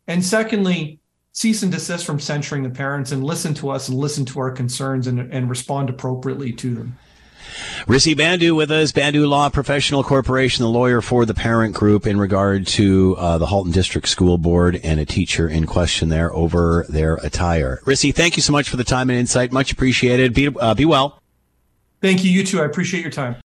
And secondly, cease and desist from censuring the parents and listen to us and listen to our concerns and, and respond appropriately to them. Rishi Bindra with us, Bindra Law Professional Corporation, the lawyer for the parent group in regard to uh, the Halton District School Board and a teacher in question there over their attire. Rishi, thank you so much for the time and insight. Much appreciated. Be, uh, be well. Thank you. You too. I appreciate your time.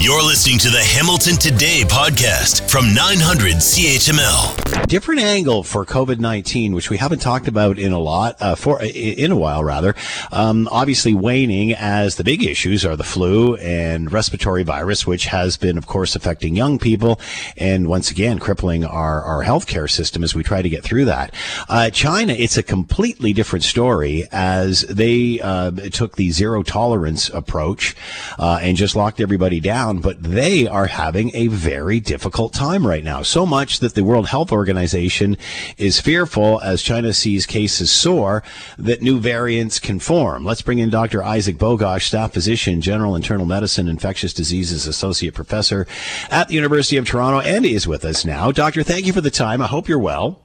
You're listening to the Hamilton Today podcast from 900 CHML. Different angle for COVID 19, which we haven't talked about in a lot, uh, for in a while rather. Um, obviously, waning as the big issues are the flu and respiratory virus, which has been, of course, affecting young people and once again crippling our, our healthcare system as we try to get through that. Uh, China, it's a completely different story as they uh, took the zero tolerance approach uh, and just locked everybody down down, but they are having a very difficult time right now. So much that the World Health Organization is fearful as China sees cases soar that new variants can form. Let's bring in Dr. Isaac Bogoch, staff physician, general internal medicine, infectious diseases associate professor at the University of Toronto, and he is with us now. Doctor, thank you for the time. I hope you're well.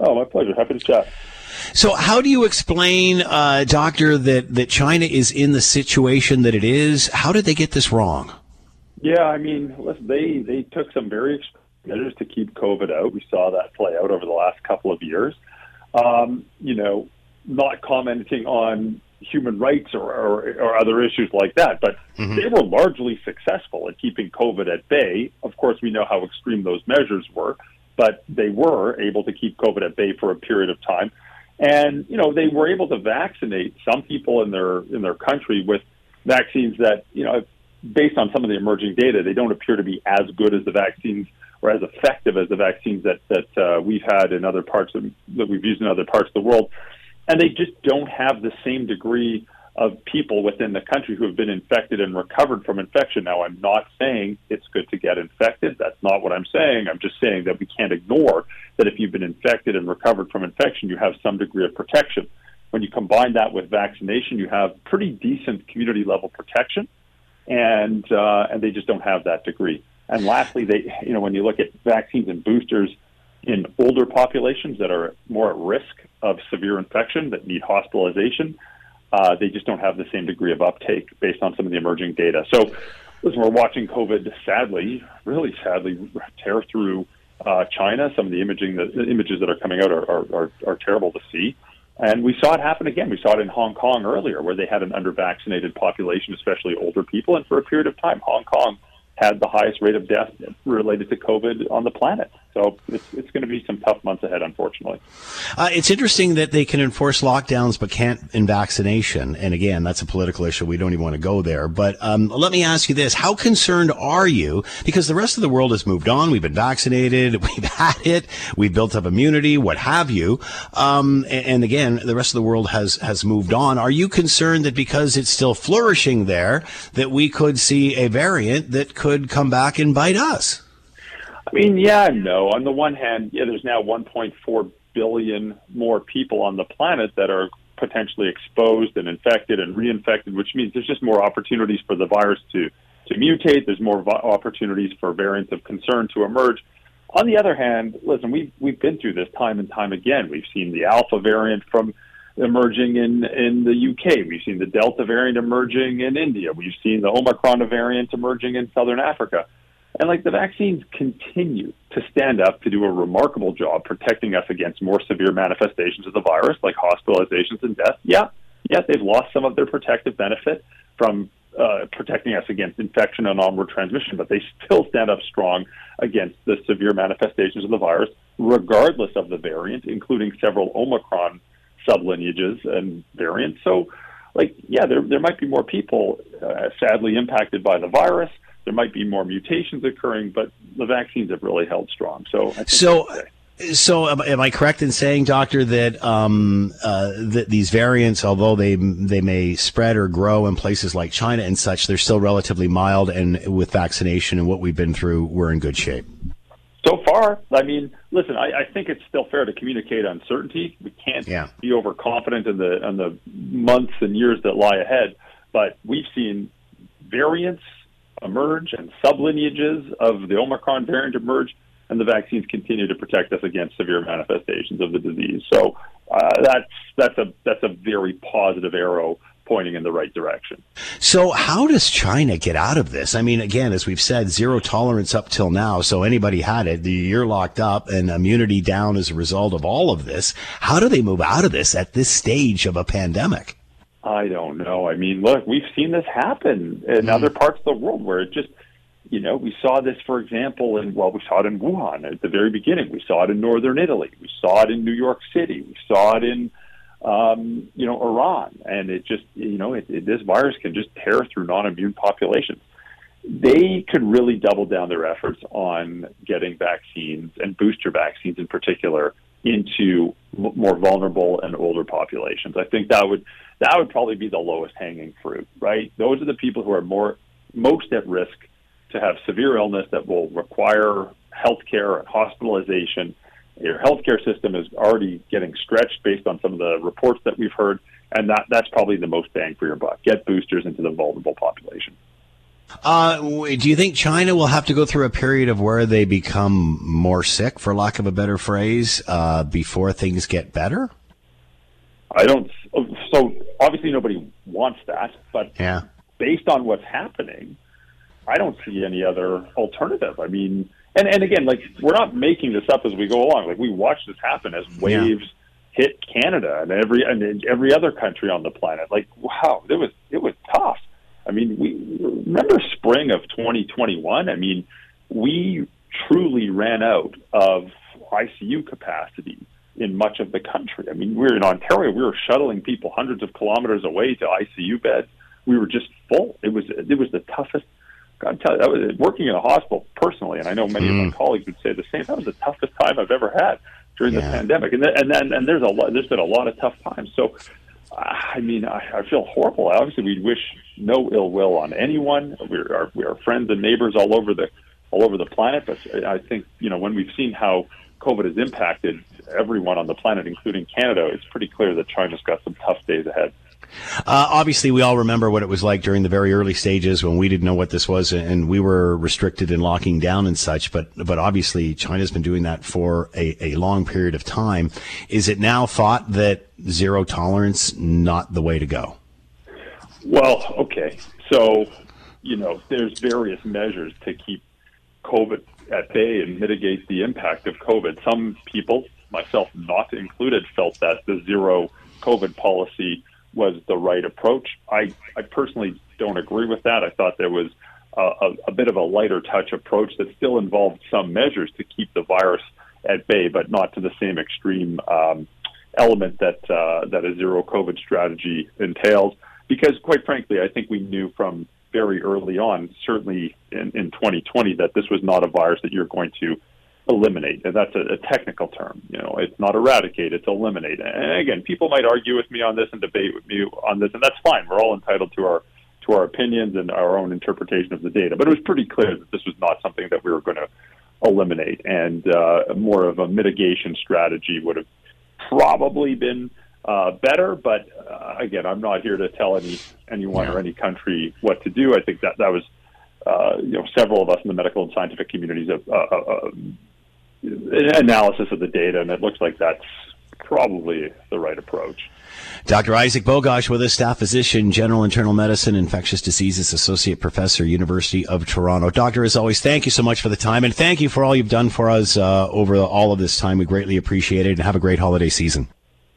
Oh, my pleasure. Happy to chat. So, how do you explain, uh, doctor, that, that China is in the situation that it is? How did they get this wrong? Yeah, I mean, listen, they they took some very extreme measures to keep COVID out. We saw that play out over the last couple of years. Um, you know, not commenting on human rights or, or, or other issues like that, but mm-hmm. they were largely successful at keeping COVID at bay. Of course, we know how extreme those measures were, but they were able to keep COVID at bay for a period of time. And you know, they were able to vaccinate some people in their in their country with vaccines that you know based on some of the emerging data, they don't appear to be as good as the vaccines or as effective as the vaccines that that uh, we've had in other parts of, that we've used in other parts of the world, and they just don't have the same degree of people within the country who have been infected and recovered from infection. Now, I'm not saying it's good to get infected. That's not what I'm saying. I'm just saying that we can't ignore that if you've been infected and recovered from infection, you have some degree of protection. When you combine that with vaccination, you have pretty decent community level protection and uh, and they just don't have that degree. And lastly, they you know when you look at vaccines and boosters in older populations that are more at risk of severe infection that need hospitalization, uh, they just don't have the same degree of uptake based on some of the emerging data. So, listen, we're watching COVID sadly, really sadly, tear through uh, China. Some of the imaging, the, images that are coming out are, are, are, are terrible to see. And we saw it happen again. We saw it in Hong Kong earlier, where they had an under-vaccinated population, especially older people, and for a period of time, Hong Kong had the highest rate of death related to COVID on the planet. So it's, it's going to be some tough months ahead, unfortunately. Uh, it's interesting that they can enforce lockdowns but can't in vaccination. And again, that's a political issue. We don't even want to go there. But um, let me ask you this. How concerned are you? Because the rest of the world has moved on. We've been vaccinated. We've had it. We've built up immunity, what have you. Um, and, and again, the rest of the world has, has moved on. Are you concerned that because it's still flourishing there, that we could see a variant that could come back and bite us? I mean, yeah, no. On the one hand, yeah, there's now 1.4 billion more people on the planet that are potentially exposed and infected and reinfected, which means there's just more opportunities for the virus to to mutate. There's more opportunities for variants of concern to emerge. On the other hand, listen, we've we've been through this time and time again. We've seen the Alpha variant from emerging in in the UK. We've seen the Delta variant emerging in India. We've seen the Omicron variant emerging in Southern Africa. And like the vaccines continue to stand up to do a remarkable job protecting us against more severe manifestations of the virus, like hospitalizations and death. Yeah, yeah, they've lost some of their protective benefit from uh, protecting us against infection and onward transmission, but they still stand up strong against the severe manifestations of the virus, regardless of the variant, including several Omicron sublineages and variants. So, like, yeah, there there might be more people uh, sadly impacted by the virus there might be more mutations occurring, but the vaccines have really held strong. So, so. So, am I correct in saying, doctor, that um, uh, that these variants, although they they may spread or grow in places like China and such, they're still relatively mild, and with vaccination and what we've been through, we're in good shape. So far, I mean, listen, I, I think it's still fair to communicate uncertainty. We can't yeah. be overconfident in the in the months and years that lie ahead, but we've seen variants emerge and sublineages of the Omicron variant emerge, and the vaccines continue to protect us against severe manifestations of the disease. So uh, that's that's a that's a very positive arrow pointing in the right direction. So, how does China get out of this? I mean, again, as we've said, zero tolerance up till now. So, anybody had it, you're locked up and immunity down as a result of all of this. How do they move out of this at this stage of a pandemic? I don't know. I mean, look, we've seen this happen in mm. other parts of the world where it just, you know, we saw this, for example, in, well, we saw it in Wuhan at the very beginning. We saw it in northern Italy. We saw it in New York City. We saw it in, um, you know, Iran. And it just, you know, it, it, this virus can just tear through non immune populations. They could really double down their efforts on getting vaccines and booster vaccines in particular into more vulnerable and older populations. I think that would that would probably be the lowest hanging fruit, right? Those are the people who are more most at risk to have severe illness that will require health care and hospitalization. Your healthcare system is already getting stretched based on some of the reports that we've heard, and that, that's probably the most bang for your buck. Get boosters into the vulnerable population. Uh, do you think China will have to go through a period of where they become more sick, for lack of a better phrase, uh, before things get better? I don't. So obviously nobody wants that, but yeah. based on what's happening, I don't see any other alternative. I mean, and and again, like we're not making this up as we go along. Like we watch this happen as waves yeah. hit Canada and every and every other country on the planet. Like wow, it was it was tough. I mean, we remember spring of 2021. I mean, we truly ran out of ICU capacity in much of the country. I mean, we were in Ontario. We were shuttling people hundreds of kilometers away to ICU beds. We were just full. It was it was the toughest. God tell you, that was working in a hospital personally, and I know many mm. of my hmm. colleagues would say the same. That was the toughest time I've ever had during yeah. the pandemic, and then, and then and there's a lot. There's been a lot of tough times. So, I mean, I, I feel horrible. Obviously, we wish no ill will on anyone. We are we are friends and neighbors all over the all over the planet. But I think you know when we've seen how COVID has impacted everyone on the planet, including Canada, it's pretty clear that China's got some tough days ahead. Uh, obviously, we all remember what it was like during the very early stages when we didn't know what this was, and we were restricted and locking down and such. But but obviously, China's been doing that for a, a long period of time. Is it now thought that zero tolerance not the way to go? Well, okay. So, you know, there's various measures to keep COVID at bay and mitigate the impact of COVID. Some people, myself not included, felt that the zero COVID policy was the right approach. I, I personally don't agree with that. I thought there was a, a, bit of a lighter touch approach that still involved some measures to keep the virus at bay, but not to the same extreme um, element that uh, that a zero COVID strategy entails. Because, quite frankly, I think we knew from very early on, certainly in, in 2020, that this was not a virus that you're going to eliminate. That's a, a technical term. You know, it's not eradicate, it's eliminate. And again, people might argue with me on this and debate with me on this, and that's fine. We're all entitled to our to our opinions and our own interpretation of the data. But it was pretty clear that this was not something that we were going to eliminate, and uh, more of a mitigation strategy would have probably been uh, better. But uh, again, I'm not here to tell any anyone or any country what to do. I think that that was uh, you know several of us in the medical and scientific communities have uh, uh, uh analysis of the data, and it looks like that's probably the right approach. Dr. Isaac Bogoch with us, staff physician, general internal medicine, infectious diseases associate professor, University of Toronto. Doctor, as always, thank you so much for the time, and thank you for all you've done for us uh, over all of this time. We greatly appreciate it, and have a great holiday season.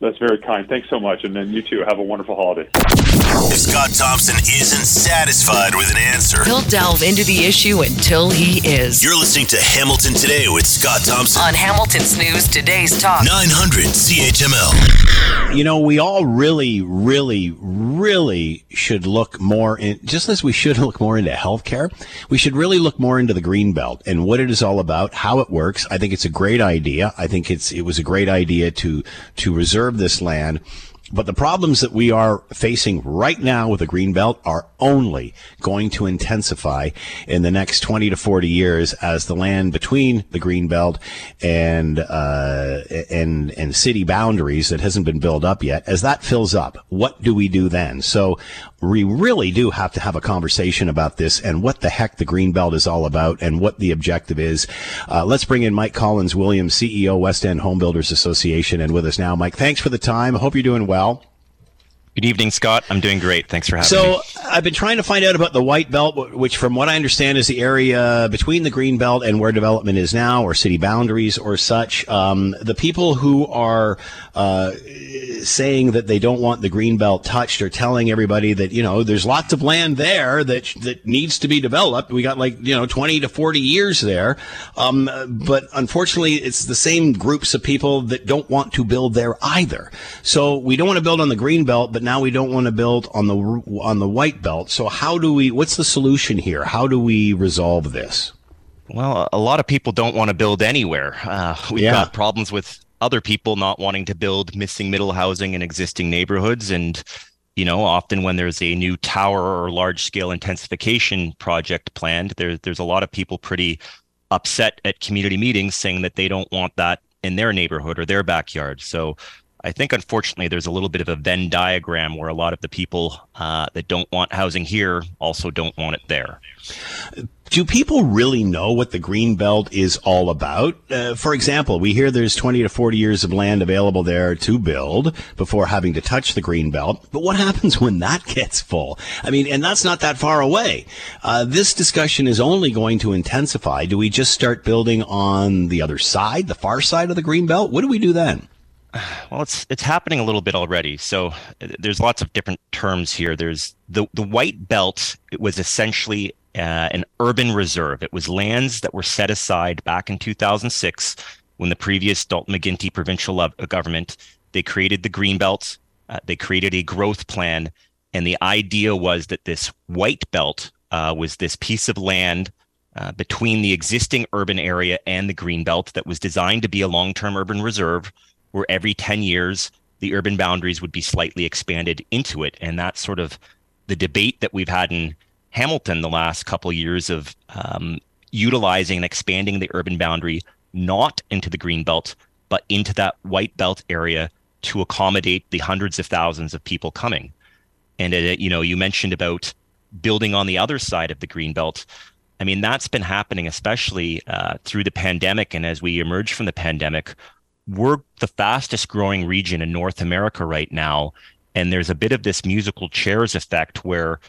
That's very kind. Thanks so much. And then you too. Have a wonderful holiday. If Scott Thompson isn't satisfied with an answer, he'll delve into the issue until he is. You're listening to Hamilton Today with Scott Thompson on Hamilton's News Today's Talk 900 CHML. You know, we all really, really, really should look more in, just as we should look more into healthcare, we should really look more into the green belt and what it is all about, how it works. I think it's a great idea. I think it's, it was a great idea to, to reserve this land but the problems that we are facing right now with the green belt are only going to intensify in the next 20 to 40 years as the land between the green belt and uh, and and city boundaries that hasn't been built up yet. As that fills up what do we do then? So we really do have to have a conversation about this and what the heck the green belt is all about and what the objective is. Uh, let's bring in Mike Collins Williams CEO West End Home Builders Association and with us now. Mike thanks for the time. I hope you're doing well well Good evening, Scott. I'm doing great. Thanks for having so, me. So, I've been trying to find out about the White Belt, which, from what I understand, is the area between the Green Belt and where development is now, or city boundaries, or such. Um, the people who are uh, saying that they don't want the Green Belt touched are telling everybody that you know there's lots of land there that that needs to be developed. We got like you know 20 to 40 years there, um, but unfortunately, it's the same groups of people that don't want to build there either. So we don't want to build on the Green Belt, but now we don't want to build on the on the white belt. So how do we? What's the solution here? How do we resolve this? Well, a lot of people don't want to build anywhere. Uh, we've yeah. got problems with other people not wanting to build missing middle housing in existing neighborhoods, and you know, often when there's a new tower or large scale intensification project planned, there, there's a lot of people pretty upset at community meetings saying that they don't want that in their neighborhood or their backyard. So I think unfortunately there's a little bit of a Venn diagram where a lot of the people uh, that don't want housing here also don't want it there. Do people really know what the green belt is all about? Uh, for example, we hear there's 20 to 40 years of land available there to build before having to touch the green belt. But what happens when that gets full? I mean, and that's not that far away. Uh, this discussion is only going to intensify. Do we just start building on the other side, the far side of the green belt? What do we do then? Well, it's it's happening a little bit already. So uh, there's lots of different terms here. There's the the white belt. It was essentially uh, an urban reserve. It was lands that were set aside back in 2006 when the previous Dalton McGuinty provincial uh, government they created the green belt. Uh, they created a growth plan, and the idea was that this white belt uh, was this piece of land uh, between the existing urban area and the green belt that was designed to be a long-term urban reserve where every 10 years the urban boundaries would be slightly expanded into it. And that's sort of the debate that we've had in Hamilton the last couple of years of um, utilizing and expanding the urban boundary not into the green belt, but into that white belt area to accommodate the hundreds of thousands of people coming. And uh, you know, you mentioned about building on the other side of the green belt. I mean, that's been happening, especially uh, through the pandemic, and as we emerge from the pandemic, we're the fastest growing region in North America right now. And there's a bit of this musical chairs effect where,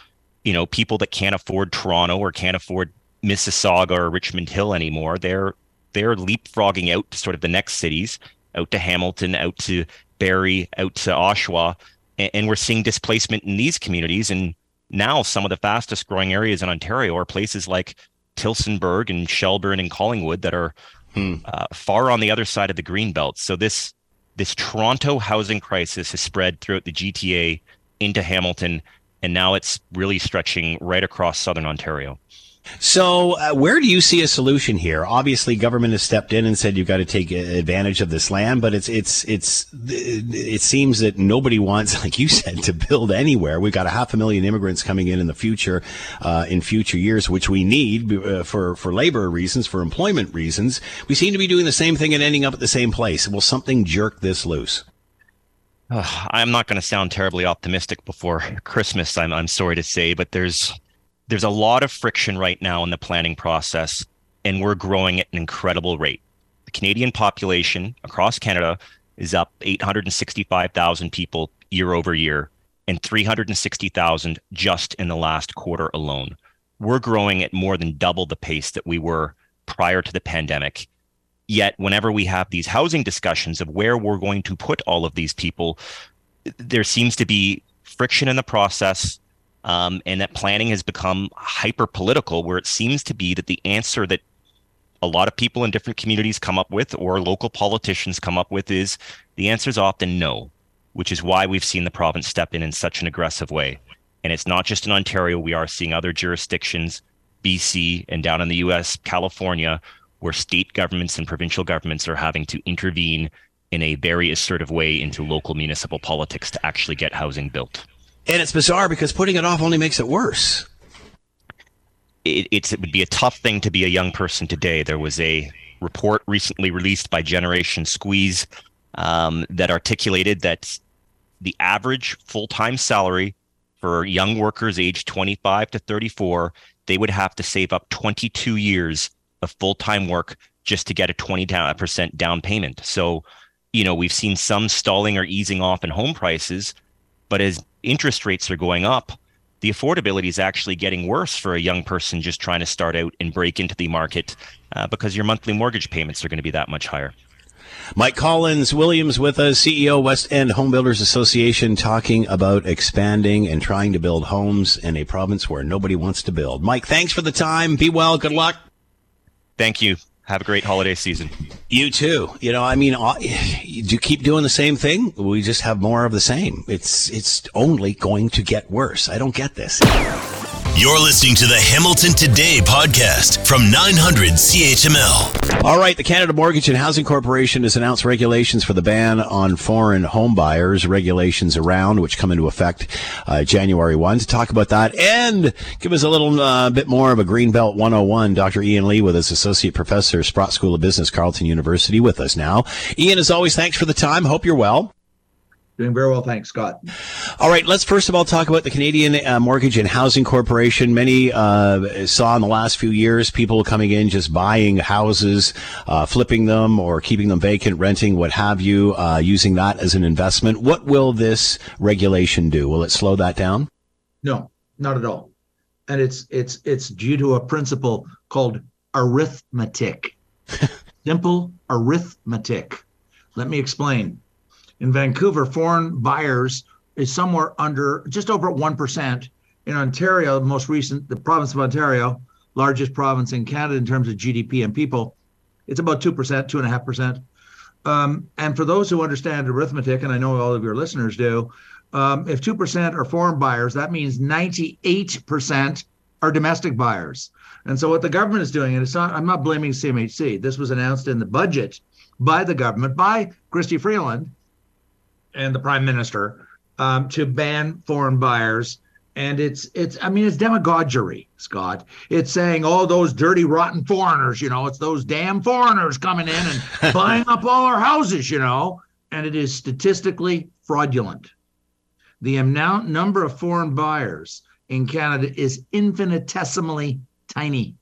you know, people that can't afford Toronto or can't afford Mississauga or Richmond Hill anymore, they're they're leapfrogging out to sort of the next cities, out to Hamilton, out to Barrie, out to Oshawa, and, and we're seeing displacement in these communities. And now some of the fastest growing areas in Ontario are places like Tillsonburg and Shelburne and Collingwood that are hmm. uh, far on the other side of the green belt. So this this Toronto housing crisis has spread throughout the GTA into Hamilton, and now it's really stretching right across southern Ontario. So, uh, where do you see a solution here? Obviously, government has stepped in and said you've got to take advantage of this land, but it's it's it's it seems that nobody wants, like you said, to build anywhere. We've got a half a million immigrants coming in in the future, uh, in future years, which we need uh, for for labor reasons, for employment reasons. We seem to be doing the same thing and ending up at the same place. Will something jerk this loose? I'm not going to sound terribly optimistic before Christmas. I'm I'm sorry to say, but there's there's a lot of friction right now in the planning process, and we're growing at an incredible rate. The Canadian population across Canada is up 865,000 people year over year and 360,000 just in the last quarter alone. We're growing at more than double the pace that we were prior to the pandemic. Yet, whenever we have these housing discussions of where we're going to put all of these people, there seems to be friction in the process um, and that planning has become hyper political, where it seems to be that the answer that a lot of people in different communities come up with or local politicians come up with is the answer is often no, which is why we've seen the province step in in such an aggressive way. And it's not just in Ontario, we are seeing other jurisdictions, BC and down in the US, California, where state governments and provincial governments are having to intervene in a very assertive way into local municipal politics to actually get housing built. And it's bizarre because putting it off only makes it worse. It, it would be a tough thing to be a young person today. There was a report recently released by Generation Squeeze um, that articulated that the average full time salary for young workers aged 25 to 34, they would have to save up 22 years of full time work just to get a 20% down payment. So, you know, we've seen some stalling or easing off in home prices, But as interest rates are going up, the affordability is actually getting worse for a young person just trying to start out and break into the market uh, because your monthly mortgage payments are going to be that much higher. Mike Collins Williams with us, CEO West End Home Builders Association, talking about expanding and trying to build homes in a province where nobody wants to build. Mike, thanks for the time. Be well. Good luck. Thank you. Have a great holiday season. You too. You know, I mean, uh, you keep doing the same thing. We just have more of the same. It's it's only going to get worse. I don't get this. You're listening to the Hamilton Today podcast from 900 CHML. All right, the Canada Mortgage and Housing Corporation has announced regulations for the ban on foreign home buyers, regulations around which come into effect uh, January 1. To talk about that and give us a little uh, bit more of a Greenbelt 101, Dr. Ian Lee with us, Associate Professor, Sprott School of Business, Carleton University, with us now. Ian, as always, thanks for the time. Hope you're well. Doing very well, thanks, Scott. All right, let's first of all talk about the Canadian uh, Mortgage and Housing Corporation. Many uh, saw in the last few years people coming in just buying houses, uh, flipping them, or keeping them vacant, renting, what have you, uh, using that as an investment. What will this regulation do? Will it slow that down? No, not at all. And it's it's it's due to a principle called arithmetic. Simple arithmetic. Let me explain in Vancouver, foreign buyers is somewhere under just over 1%. In Ontario, the most recent, the province of Ontario, largest province in Canada in terms of GDP and people, it's about 2%, 2.5%. Um, and for those who understand arithmetic, and I know all of your listeners do, um, if 2% are foreign buyers, that means 98% are domestic buyers. And so what the government is doing, and it's not, I'm not blaming CMHC. This was announced in the budget by the government, by Chrystia Freeland, and the prime minister um, to ban foreign buyers. And it's it's I mean it's demagoguery, Scott. It's saying, oh, those dirty, rotten foreigners, you know, it's those damn foreigners coming in and buying up all our houses, you know. And it is statistically fraudulent. The amount number of foreign buyers in Canada is infinitesimally tiny,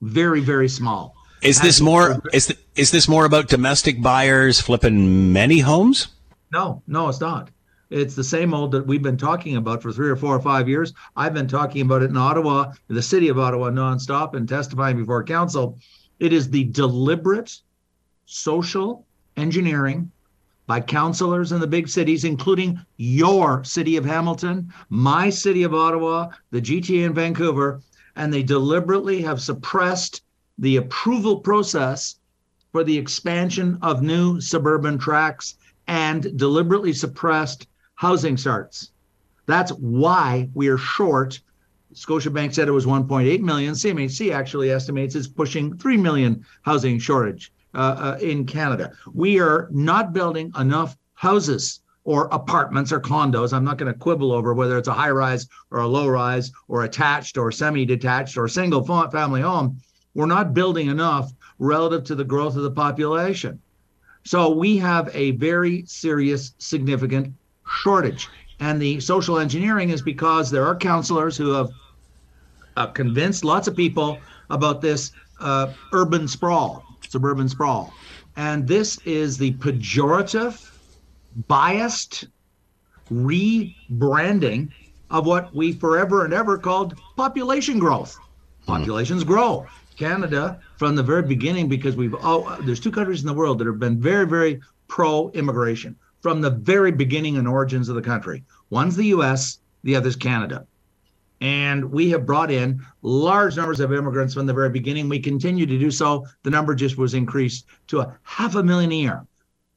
very, very small. Is this more is th- is this more about domestic buyers flipping many homes? No, no, it's not. It's the same old that we've been talking about for three or four or five years. I've been talking about it in Ottawa, the city of Ottawa, nonstop and testifying before council. It is the deliberate social engineering by councillors in the big cities, including your city of Hamilton, my city of Ottawa, the GTA in Vancouver, and they deliberately have suppressed the approval process for the expansion of new suburban tracts and deliberately suppressed housing starts. That's why we are short. Scotiabank said it was 1.8 million. CMHC actually estimates it's pushing 3 million housing shortage uh, uh, in Canada. We are not building enough houses or apartments or condos. I'm not going to quibble over whether it's a high rise or a low rise or attached or semi detached or single family home. We're not building enough relative to the growth of the population. So we have a very serious, significant shortage. And the social engineering is because there are counselors who have uh, convinced lots of people about this uh, urban sprawl, suburban sprawl. And this is the pejorative, biased rebranding of what we forever and ever called population growth. Populations grow. Canada from the very beginning because we've oh there's two countries in the world that have been very very pro immigration from the very beginning and origins of the country. One's the US, the other's Canada. And we have brought in large numbers of immigrants from the very beginning. We continue to do so. The number just was increased to a half a million a year.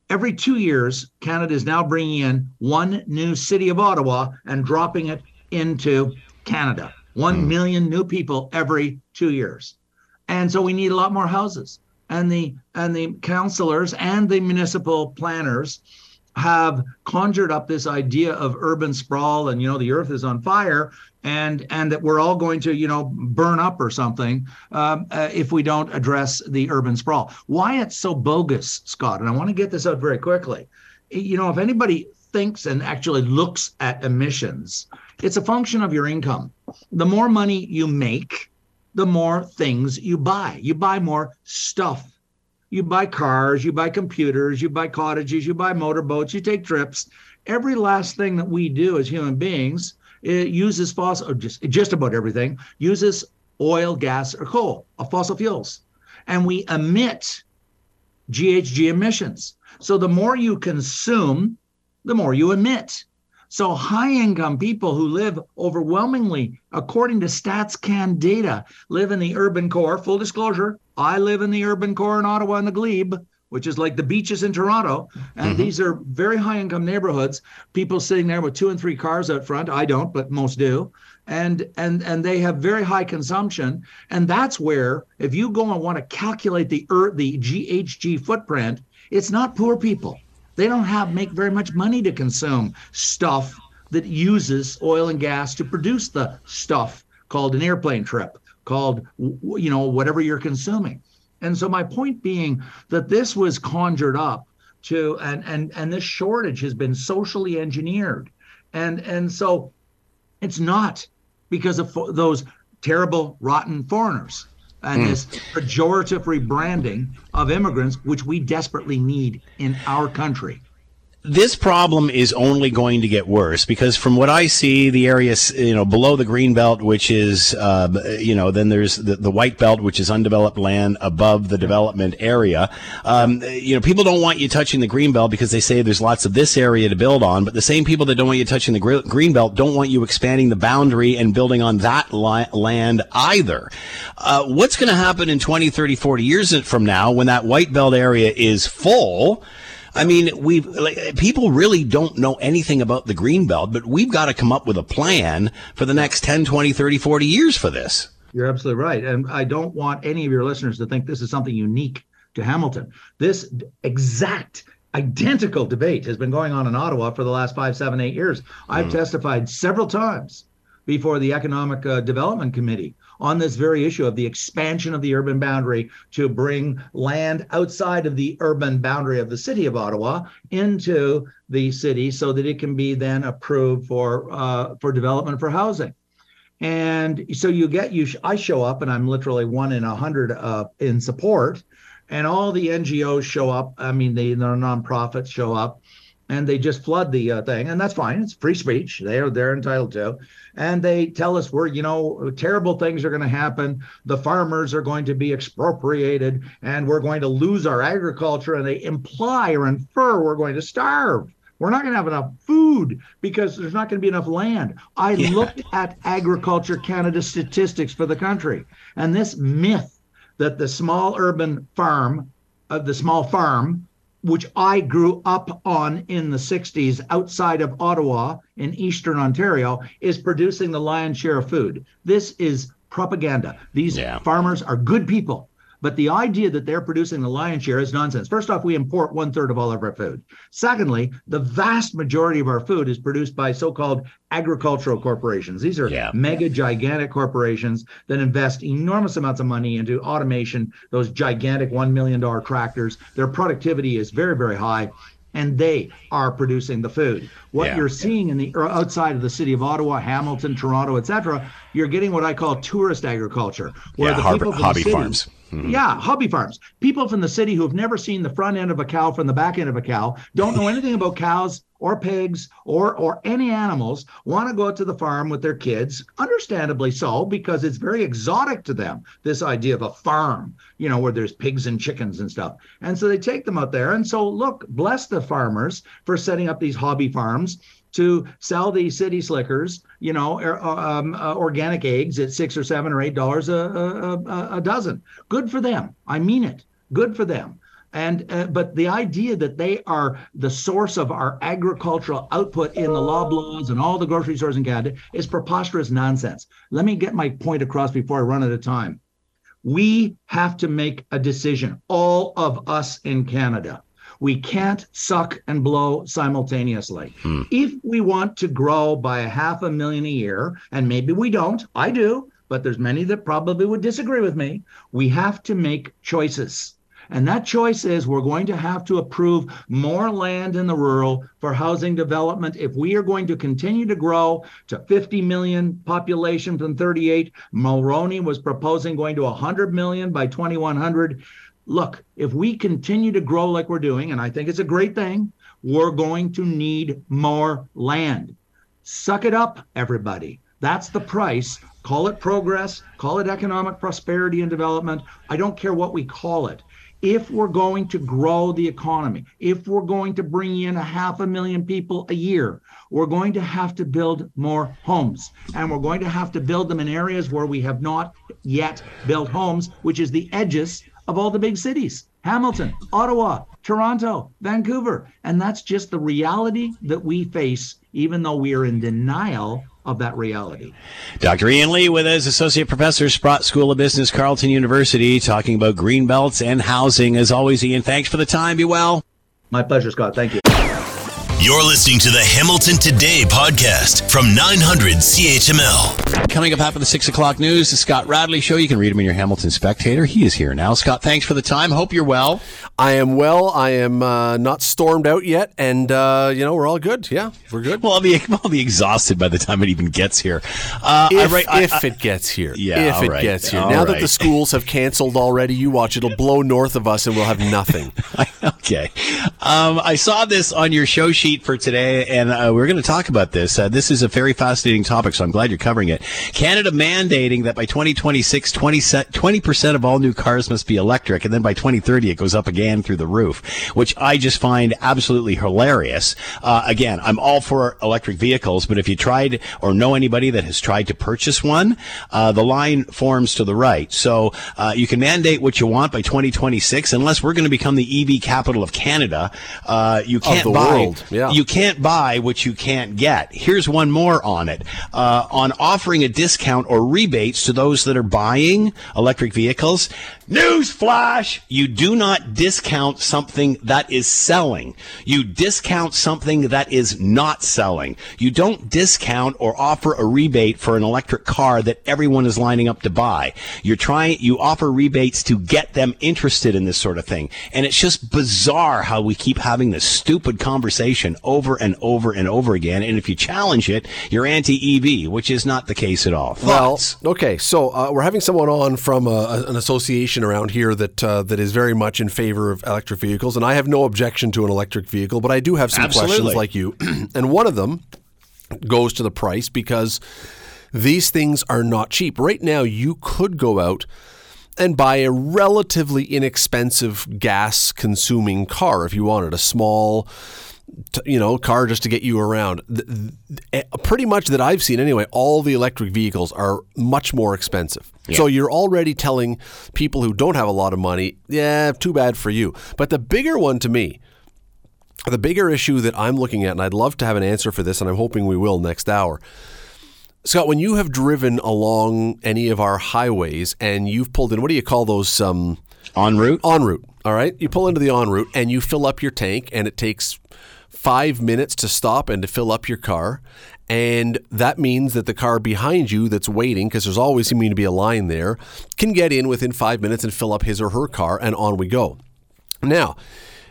Every two years, Canada is now bringing in one new city of Ottawa and dropping it into Canada. Hmm. million new people every two years and so we need a lot more houses. And the and the councillors and the municipal planners have conjured up this idea of urban sprawl and you know the earth is on fire and and that we're all going to you know burn up or something um, uh, if we don't address the urban sprawl. Why it's so bogus scott and i want to get this out very quickly. You know if anybody thinks and actually looks at emissions it's a function of your income. The more money you make the more things you buy. You buy more stuff. You buy cars, you buy computers, you buy cottages, you buy motorboats, you take trips. every last thing that we do as human beings it uses fossil, just just about everything uses oil, gas, or coal, or fossil fuels, and we emit GHG emissions. So the more you consume, the more you emit. So high income people who live overwhelmingly, according to StatsCan data, live in the urban core. Full disclosure, I live in the urban core in Ottawa and the Glebe, which is like the beaches in Toronto. And Mm-hmm. these are very high income neighborhoods. People sitting there with two and three cars out front. I don't, but most do. And and and they have very high consumption. And that's where, if you go and want to calculate the Earth, the GHG footprint, it's not poor people. They don't have make very much money to consume stuff that uses oil and gas to produce the stuff called an airplane trip, called you know whatever you're consuming. And so my point being that this was conjured up to and and and this shortage has been socially engineered. And and so it's not because of those terrible rotten foreigners and Hmm. this pejorative rebranding of immigrants which we desperately need in our country. This problem is only going to get worse because from what I see, the area, you know, below the green belt, which is, uh, you know, then there's the, the white belt, which is undeveloped land above the development area. Um, you know, people don't want you touching the green belt because they say there's lots of this area to build on, but the same people that don't want you touching the gre- green belt don't want you expanding the boundary and building on that li- land either. Uh, what's going to happen in 20, 30, 40 years from now when that white belt area is full? I mean, we've like, people really don't know anything about the green belt, but we've got to come up with a plan for the next 10, 20, 30, 40 years for this. You're absolutely right. And I don't want any of your listeners to think this is something unique to Hamilton. This exact identical debate has been going on in Ottawa for the last five, seven, eight years. I've testified several times before the Economic uh, Development Committee on this very issue of the expansion of the urban boundary to bring land outside of the urban boundary of the city of Ottawa into the city so that it can be then approved for uh, for development for housing. And so you get you. Sh- I show up, and I'm literally one in a hundred uh, in support, and all the NGOs show up. I mean, the, the nonprofits show up, and they just flood the uh, thing, and that's fine. It's free speech. They are they're entitled to, and they tell us we're you know terrible things are going to happen. The farmers are going to be expropriated, and we're going to lose our agriculture, and they imply or infer we're going to starve. We're not going to have enough food because there's not going to be enough land. I looked at Agriculture Canada statistics for the country, and this myth that the small urban farm, uh, the small farm, which I grew up on in the 60s outside of Ottawa in Eastern Ontario, is producing the lion's share of food. This is propaganda. These farmers are good people. But the idea that they're producing the lion's share is nonsense. First off, we import one third of all of our food. Secondly, the vast majority of our food is produced by so called agricultural corporations. These are mega gigantic corporations that invest enormous amounts of money into automation, those gigantic $1 million tractors. Their productivity is very, very high. And they are producing the food. What Yeah. you're seeing in the outside of the city of Ottawa, Hamilton, Toronto, etc., you're getting what I call tourist agriculture, where Yeah, the people hobby the city, farms. Mhm. yeah, hobby farms. People from the city who have never seen the front end of a cow from the back end of a cow, don't know anything about cows or pigs or or any animals, want to go out to the farm with their kids, understandably so, because it's very exotic to them, this idea of a farm, you know, where there's pigs and chickens and stuff. And so they take them out there. And so look, bless the farmers for setting up these hobby farms to sell these city slickers, you know, er- um, uh, organic eggs at six or seven or eight dollars a, a, a, a dozen. Good for them. I mean it. Good for them. And uh, but the idea that they are the source of our agricultural output in the Loblaws and all the grocery stores in Canada is preposterous nonsense. Let me get my point across before I run out of time. We have to make a decision, all of us in Canada. We can't suck and blow simultaneously. Hmm. If we want to grow by a half a million a year, and maybe we don't, I do, but there's many that probably would disagree with me. We have to make choices. And that choice is we're going to have to approve more land in the rural for housing development. If we are going to continue to grow to 50 million population from 38, Mulroney was proposing going to 100 million by 2100. Look, if we continue to grow like we're doing, and I think it's a great thing, we're going to need more land. Suck it up, everybody. That's the price. Call it progress, call it economic prosperity and development. I don't care what we call it. If we're going to grow the economy, if we're going to bring in a half a million people a year, we're going to have to build more homes. And we're going to have to build them in areas where we have not yet built homes, which is the edges of all the big cities Hamilton, Ottawa, Toronto, Vancouver. And that's just the reality that we face, even though we are in denial of that reality. Dr. Ian Lee with us, Associate Professor, Sprott School of Business, Carleton University, talking about green belts and housing. As always, Ian, thanks for the time. Be well. My pleasure, Scott. Thank you. You're listening to the Hamilton Today podcast from 900 CHML. Coming up after the six o'clock news, the Scott Radley Show. You can read him in your Hamilton Spectator. He is here now. Scott, thanks for the time. Hope you're well. I am well. I am uh, not stormed out yet, and uh, you know we're all good. Yeah, we're good. Well, I'll be, I'll be exhausted by the time it even gets here. Uh, if, I, I, if it gets here, Yeah, if it right. gets here. All now right. that the schools have canceled already, you watch. It'll blow north of us, and we'll have nothing. okay. Um, I saw this on your show sheet for today, and uh, we're going to talk about this. Uh, this is a very fascinating topic, so I'm glad you're covering it. Canada mandating that by 2026, 20 percent of all new cars must be electric, and then by 2030 it goes up again through the roof, which I just find absolutely hilarious. Uh, again, I'm all for electric vehicles, but if you tried or know anybody that has tried to purchase one, uh, the line forms to the right. So uh, you can mandate what you want by 2026, unless we're going to become the EV capital of Canada. Uh, you can't the buy. world, yeah. You can't buy what you can't get. Here's one more on it. Uh, on offering a discount or rebates to those that are buying electric vehicles. Newsflash! You do not discount something that is selling. You discount something that is not selling. You don't discount or offer a rebate for an electric car that everyone is lining up to buy. You're trying, you offer rebates to get them interested in this sort of thing. And it's just bizarre how we keep having this stupid conversation over and over and over again. And if you challenge it, you're anti-EV, which is not the case at all. Well, okay, so uh, we're having someone on from uh, an association around here that uh, that is very much in favor of electric vehicles, and I have no objection to an electric vehicle, but I do have some Absolutely. questions like you, and one of them goes to the price because these things are not cheap. Right now, you could go out and buy a relatively inexpensive gas consuming car if you wanted a small t- you know car just to get you around eh, pretty much that I've seen anyway all the electric vehicles are much more expensive so you're already telling people who don't have a lot of money yeah too bad for you but the bigger one to me the bigger issue that I'm looking at and I'd love to have an answer for this and I'm hoping we will next hour Scott, when you have driven along any of our highways and you've pulled in, what do you call those? Um, ONroute? En route. All right. You pull into the ONroute and you fill up your tank, and it takes five minutes to stop and to fill up your car. And that means that the car behind you that's waiting, because there's always seeming to be a line there, can get in within five minutes and fill up his or her car, and on we go. Now,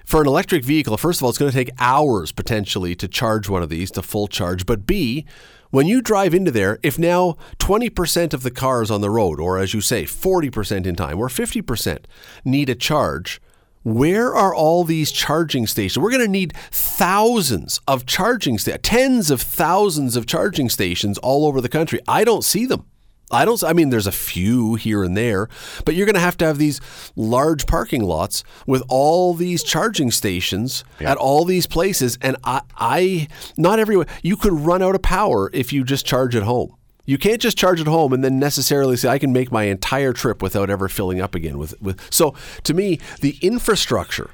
for an electric vehicle, first of all, it's going to take hours potentially to charge one of these to full charge. But B, when you drive into there, if now 20% of the cars on the road, or as you say, 40% in time, or 50% need a charge, where are all these charging stations? We're going to need thousands of charging stations, tens of thousands of charging stations all over the country. I don't see them. I don't. I mean, there's a few here and there, but you're going to have to have these large parking lots with all these charging stations at all these places. And I, I, not everyone. You could run out of power if you just charge at home. You can't just charge at home and then necessarily say I can make my entire trip without ever filling up again. With with so to me, the infrastructure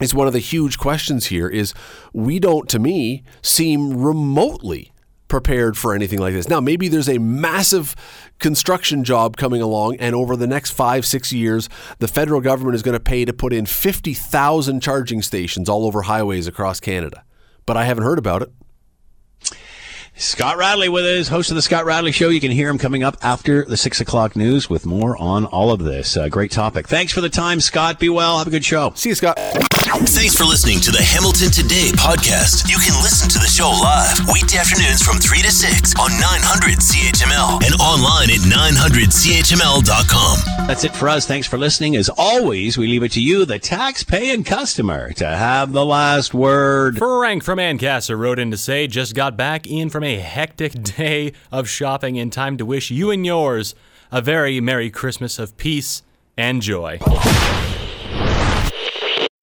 is one of the huge questions here. Is we don't, to me, seem remotely prepared for anything like this. Now, maybe there's a massive construction job coming along, and over the next five, six years, the federal government is going to pay to put in 50,000 charging stations all over highways across Canada. But I haven't heard about it. Scott Radley with us, host of the Scott Radley Show. You can hear him coming up after the six o'clock news with more on all of this. Uh, great topic. Thanks for the time, Scott. Be well. Have a good show. See you, Scott. Thanks for listening to the Hamilton Today podcast. You can listen to the show live weekday afternoons from 3 to 6 on 900 CHML and online at 900CHML.com. That's it for us. Thanks for listening. As always, we leave it to you, the tax-paying customer, to have the last word. Frank from Ancaster wrote in to say, just got back in a hectic day of shopping in time to wish you and yours a very Merry Christmas of peace and joy.